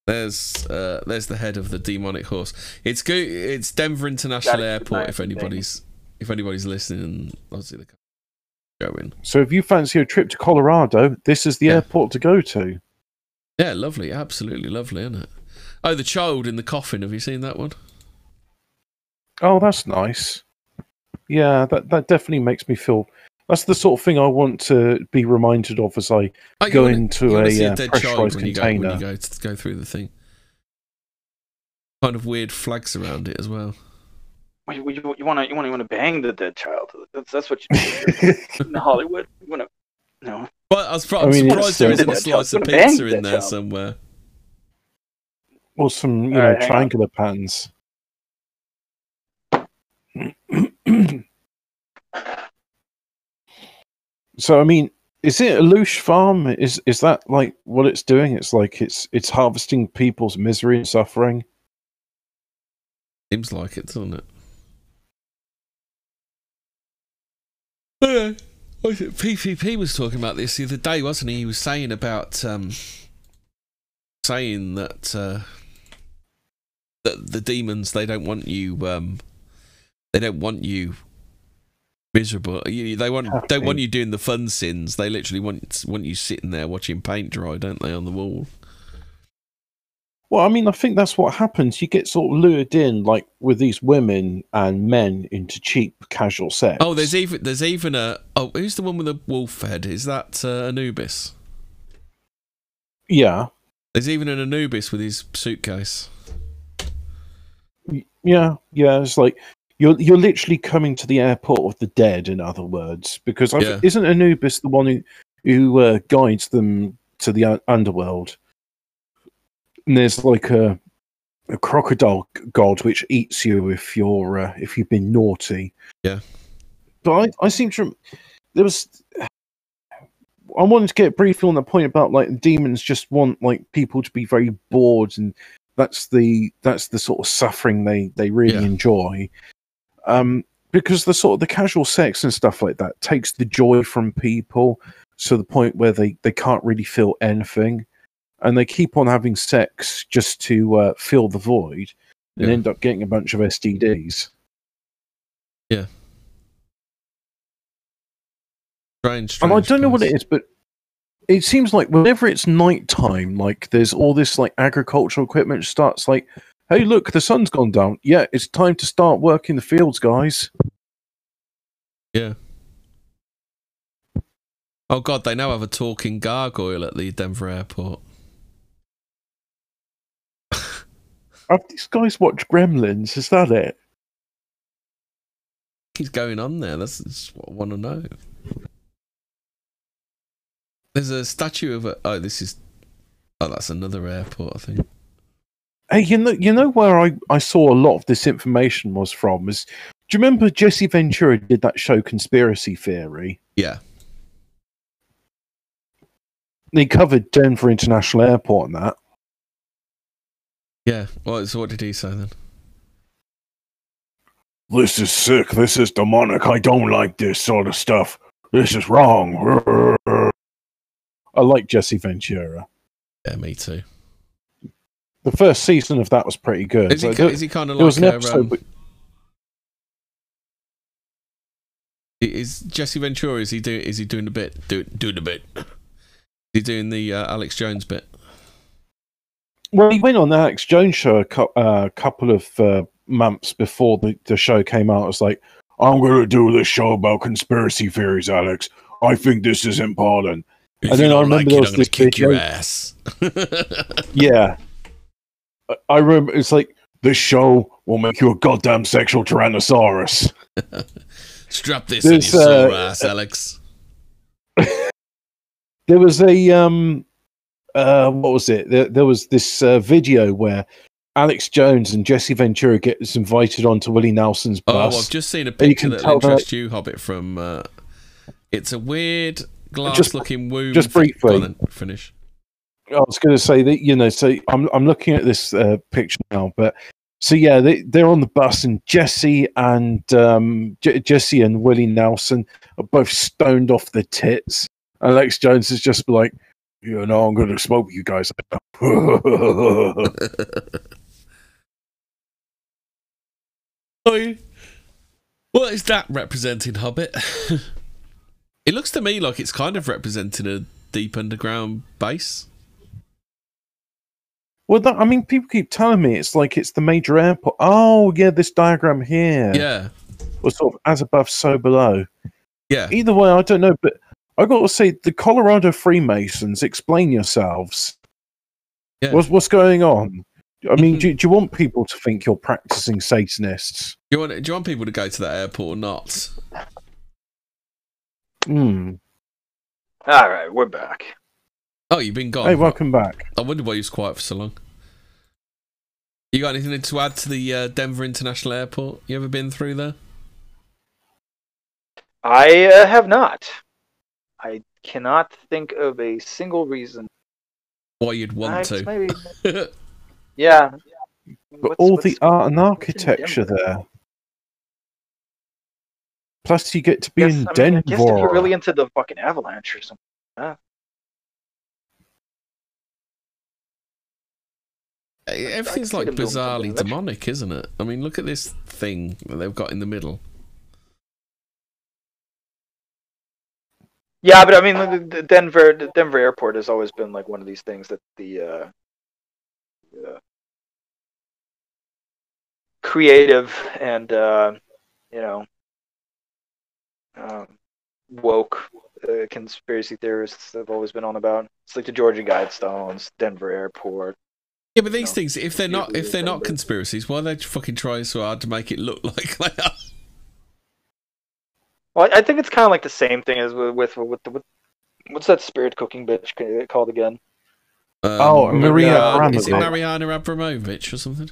There's uh, there's the head of the demonic horse. It's go. It's Denver International That is Airport. nice If thing. anybody's if anybody's listening, obviously they're going. So if you fancy a trip to Colorado, this is the airport to go to. Yeah, lovely, absolutely lovely, isn't it? Oh, the child in the coffin. Have you seen that one? Oh, that's nice. Yeah, that that definitely makes me feel. That's the sort of thing I want to be reminded of as I Oh, go wanna- into you wanna a, uh, dead child pressurized when you go container. when you go to go through the thing. Kind of weird flags around it as well. You, you, you want to you want to you want to bang the dead child. That's that's what you do in Hollywood. You want to no. But I was I I'm mean, surprised it's, there isn't a slice of pizza in there child. somewhere. or some, you All know, right, triangular patterns. so, I mean, is it a loosh farm? Is is that like what it's doing? It's like it's it's harvesting people's misery and suffering. Seems like it, doesn't it? Yeah. Was PPP was talking about this the other day, wasn't he? He was saying about um, saying that uh, that the demons they don't want you um, they don't want you Miserable. You, they want don't want you doing the fun sins. They literally want want you sitting there watching paint dry, don't they, on the wall? Well, I mean, I think that's what happens. You get sort of lured in, like with these women and men, into cheap casual sex. Oh, there's even there's even a oh who's the one with the wolf head? Is that uh, Anubis? yeah, There's even an Anubis with his suitcase. yeah, yeah. It's like you're you're literally coming to the airport of the dead. In other words, because Yeah. isn't Anubis the one who who uh, guides them to the un- underworld? And there's like a a crocodile god which eats you if you're uh, if you've been naughty. Yeah. But I, I seem to there was I wanted to get briefly on the point about like demons just want like people to be very bored and that's the that's the sort of suffering they they really Yeah. enjoy. Um because the sort of the casual sex and stuff like that takes the joy from people to the point where they they can't really feel anything and they keep on having sex just to uh, fill the void and Yeah. end up getting a bunch of STDs. Yeah. Strange, and I don't know what it is, but it seems like whenever it's nighttime, like there's all this like agricultural equipment starts like, hey, look, the sun's gone down. Yeah, it's time to start working the fields, guys. Yeah. Oh god, they now have a talking gargoyle at the Denver airport. Have these guys watched Gremlins? Is that it? What's going on there? That's, that's what I want to know. There's a statue of a. Oh, this is. Oh, that's another airport, I think. Hey, you know, you know where I, I saw a lot of this information was from is. Do you remember Jesse Ventura did that show Conspiracy Theory? Yeah. They covered Denver International Airport and that. Yeah. Well, so what did he say then? This is sick. This is demonic. I don't like this sort of stuff. This is wrong. I like Jesse Ventura. Yeah, me too. The first season of that was pretty good. Is he, Like, there- is he kind of there was like an episode. um, with- Is Jesse Ventura? Is he doing? Is he doing a bit? Do, doing a bit? Is he doing the uh, Alex Jones bit? well, he went on the Alex Jones show a cou- uh, couple of uh, months before the, the show came out. It was like, I'm going to do this show about conspiracy theories, Alex. I think this is important. If and then I don't remember like there was this kick your ass. Yeah. I- remember it's like, this show will make you a goddamn sexual tyrannosaurus. Strap this in There's, your sore uh, ass, Alex. there was a um uh what was it there, there was this uh, video where alex jones and jesse ventura gets invited onto willie nelson's bus. Oh, bus I've just seen a picture that interests you, Hobbit. From uh, it's a weird glass-looking womb. just thing. Go on briefly. finish. I was going to say that you know so i'm, I'm looking at this uh, picture now but so yeah they, they're on the bus and jesse and um J- jesse and willie nelson are both stoned off the tits alex jones is just like you know i'm going to smoke you guys. What is that representing, Hobbit? it looks to me like it's kind of representing a deep underground base. Well, that, I mean, people keep telling me it's like it's the major airport. Oh, yeah, this diagram here. Yeah. Was sort of as above, so below. Yeah. Either way, I don't know, but I got to say, the Colorado Freemasons, explain yourselves. Yeah. What's what's going on? I mean, do, do you want people to think you're practicing Satanists? Do you want do you want people to go to that airport or not? Hmm. All right, we're back. Oh, you've been gone. Hey, welcome back. I wonder why you was quiet for so long. You got anything to add to the uh, Denver International Airport? You ever been through there? I uh, have not. I cannot think of a single reason. Why you'd want Uh, to? maybe- Yeah. But all the art and architecture there. Plus, you get to be Guess- in I, mean, I Denver. guess if you're really into the fucking avalanche or something. Yeah. Everything's like them doing something bizarrely demonic, isn't it? I mean, look at this thing that they've got in the middle. Yeah, but I mean, the, the Denver, the Denver airport has always been like one of these things that the uh, uh, creative and uh, you know um, woke uh, conspiracy theorists have always been on about. It's like the Georgia Guidestones, Denver airport. Yeah, but these things, if they're not, if they're not conspiracies, why are they fucking trying so hard to make it look like they are? Well, I I think it's kind of like the same thing as with with, with, the, with what's that spirit cooking bitch called again? Um, oh, Maria Is it Abramovich. Mariana Abramovich or something?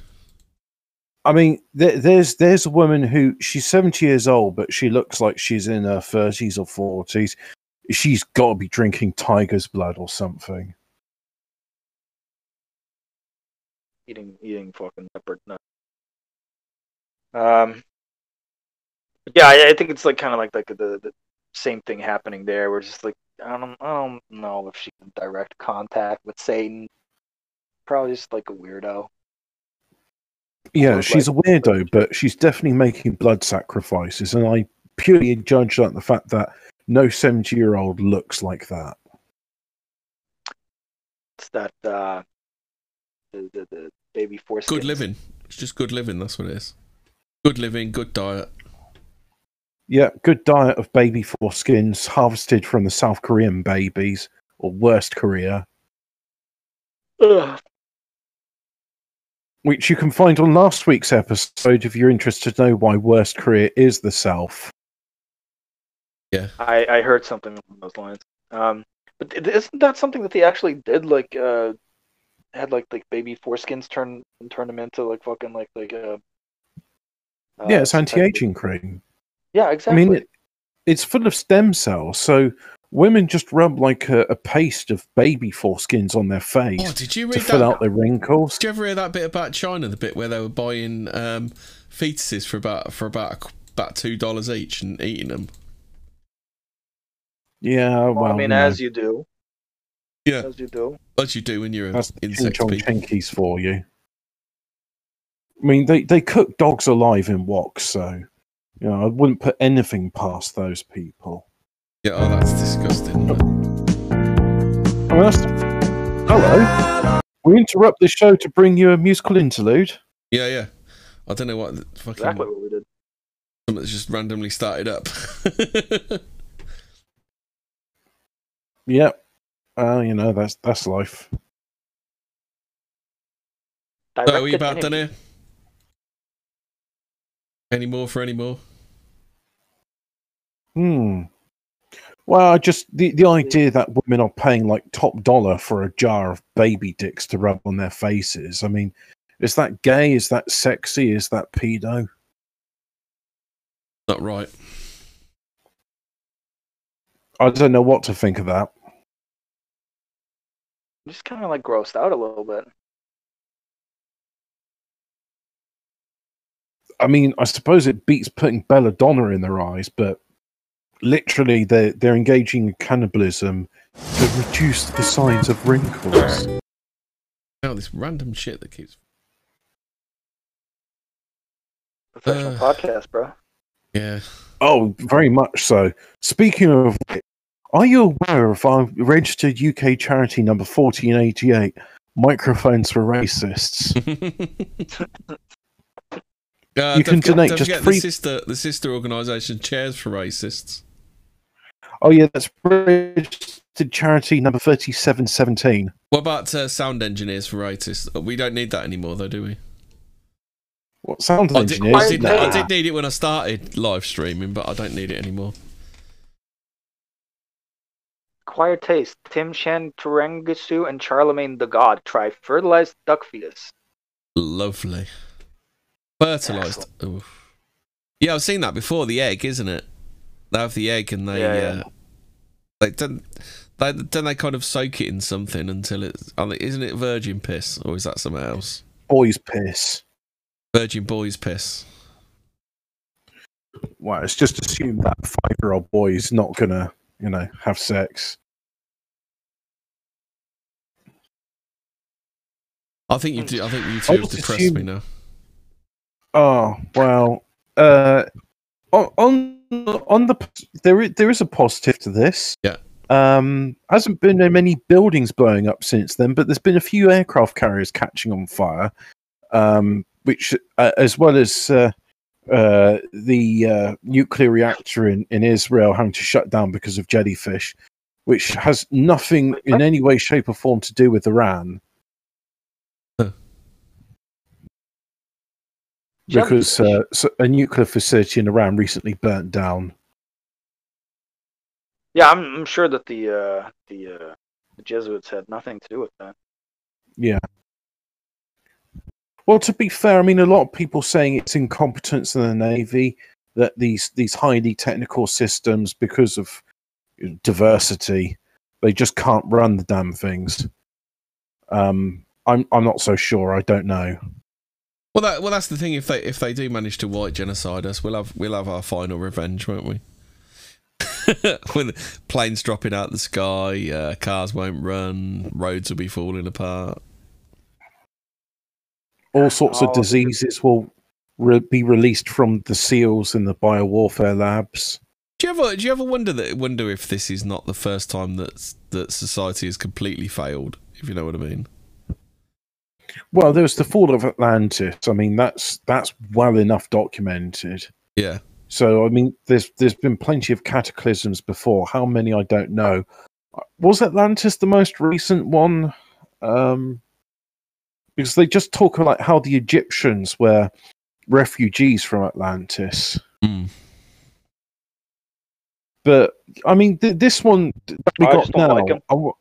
I mean, there, there's there's a woman who she's 70 years old, but she looks like she's in her 30s or 40s. She's got to be drinking tiger's blood or something. Eating eating fucking leopard nut. Um. Yeah, I, I think it's like kind of like like the, the same thing happening there. We're just like I don't I don't know if she's in direct contact with Satan. Probably just like a weirdo. Yeah, she's like- a weirdo, but she's definitely making blood sacrifices, and I purely judge that the fact that no 70 year old looks like that. It's that uh, the the, the baby foreskin. Good living. It's just good living. That's what it is. Good living, good diet. Yeah, good diet of baby foreskins harvested from the South Korean babies, or worst Korea, Ugh. which you can find on last week's episode if you're interested to know why worst Korea is the South. Yeah. I I heard something along those lines. Um, but isn't that something that they actually did? Like, uh, had like like baby foreskins turn and turn them into like fucking like like uh. uh, yeah, it's some type of- anti-aging cream. Yeah, exactly. I mean, it, it's full of stem cells, so women just rub like a, a paste of baby foreskins on their face Oh, did you to read fill that? out the wrinkles. Did you ever hear that bit about China? The bit where they were buying um, fetuses for about for about about two dollars each and eating them. Yeah, well, Well, I mean, you know, as you do, Yeah, as you do. as you do when you're an that's the insect ching people. chinkies for you. I mean, they, they cook dogs alive in woks, so you know I wouldn't put anything past those people. Yeah, oh, that's disgusting. I mean, that's hello. We interrupt the show to bring you a musical interlude. Yeah, yeah. I don't know what the fucking Exactly what we did. something that's just randomly started up. Yep. Uh, you know that's that's life. so, are you Directed about done energy. here? Any more for any more? Hmm. Well, I just the, the idea that women are paying like top dollar for a jar of baby dicks to rub on their faces. I mean, is that gay? Is that sexy? Is that pedo? Not right. I don't know what to think of that. I'm just kind of like grossed out a little bit. I mean, I suppose it beats putting belladonna in their eyes, but literally they're they're engaging in cannibalism to reduce the signs of wrinkles. Oh, this random shit that keeps. Professional Uh. podcast, bro. Yeah. Oh, very much so. Speaking of, which, are you aware of our registered UK charity number fourteen eighty eight? Microphones for racists. Uh, You don't can forget- donate don't just free- the sister, the sister organisation Chairs for Racists. Oh yeah, that's registered charity number thirty seven seventeen. What about uh, sound engineers for racists? Uh, We don't need that anymore, though, do we? What sound I did, engineers? I, did, I did need it when I started live streaming, but I don't need it anymore. Acquired taste. Tim Chantarangsu and Charlamagne the God try fertilized duck fetus. Lovely. Fertilised. Yeah, I've seen that before. The egg, isn't it? They have the egg and they, Yeah, yeah. uh, they don't, they then they kind of soak it in something until it's. Isn't it virgin piss or is that something else? Boys piss. Virgin boys piss. Well, it's just assumed that five year old boy is not gonna, you know, have sex. I think you. Do, I think you two have depressed me now. Oh well. Uh, on on on the there is, there is a positive to this. Yeah. Um, hasn't been many buildings blowing up since then, but there's been a few aircraft carriers catching on fire, um, which, uh, as well as uh, uh, the uh, nuclear reactor in, in Israel having to shut down because of jellyfish, which has nothing in any way, shape, or form to do with Iran. Because uh, a nuclear facility in Iran recently burnt down. Yeah, I'm, I'm sure that the uh, the uh, the Jesuits had nothing to do with that. Yeah. Well, to be fair, I mean, a lot of people saying it's incompetence in the navy that these these highly technical systems, because of diversity, they just can't run the damn things. Um, I'm I'm not so sure. I don't know. Well, that well, that's the thing. If they if they do manage to white genocide us, we'll have we'll have our final revenge, won't we? With planes dropping out the sky, uh, cars won't run, roads will be falling apart. All sorts Oh, of diseases will re- be released from the seals in the biowarfare labs. Do you ever do you ever wonder that wonder if this is not the first time that that society has completely failed? If you know what I mean. Well, there was the fall of Atlantis. I mean, that's that's well enough documented. Yeah. So I mean, there's there's been plenty of cataclysms before. How many I don't know. Was Atlantis the most recent one? Um, because they just talk about how the Egyptians were refugees from Atlantis. Mm. But I mean, th- this one that we I got just now. like 'em. I w-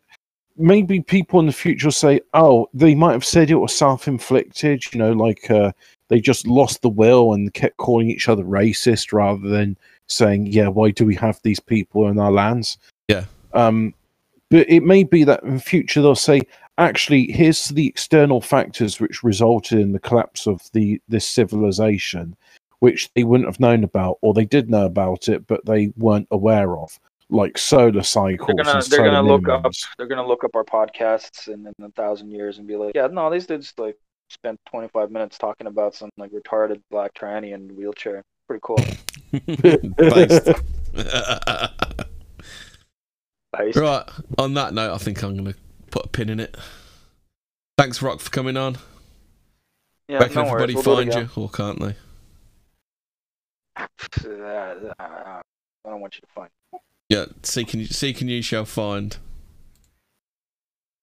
maybe people in the future will say, "Oh, they might have said it was self-inflicted." You know, like uh, they just lost the will and kept calling each other racist rather than saying, "Yeah, why do we have these people in our lands?" Yeah. Um, but it may be that in future they'll say, "Actually, here's the external factors which resulted in the collapse of the this civilization." Which they wouldn't have known about, or they did know about it, but they weren't aware of, like solar cycles. They're gonna they're gonna look up they're gonna look up our podcasts in, in a thousand years and be like, yeah, no, these dudes like spent 25 minutes talking about some like retarded black tranny in wheelchair. Pretty cool. Based. Based. Right. On that note, I think I'm going to put a pin in it. Thanks, Rock, for coming on. Yeah, Where can no worries, everybody we'll find you, or can't they? I don't want you to find. Yeah, seek and, seek and you shall find.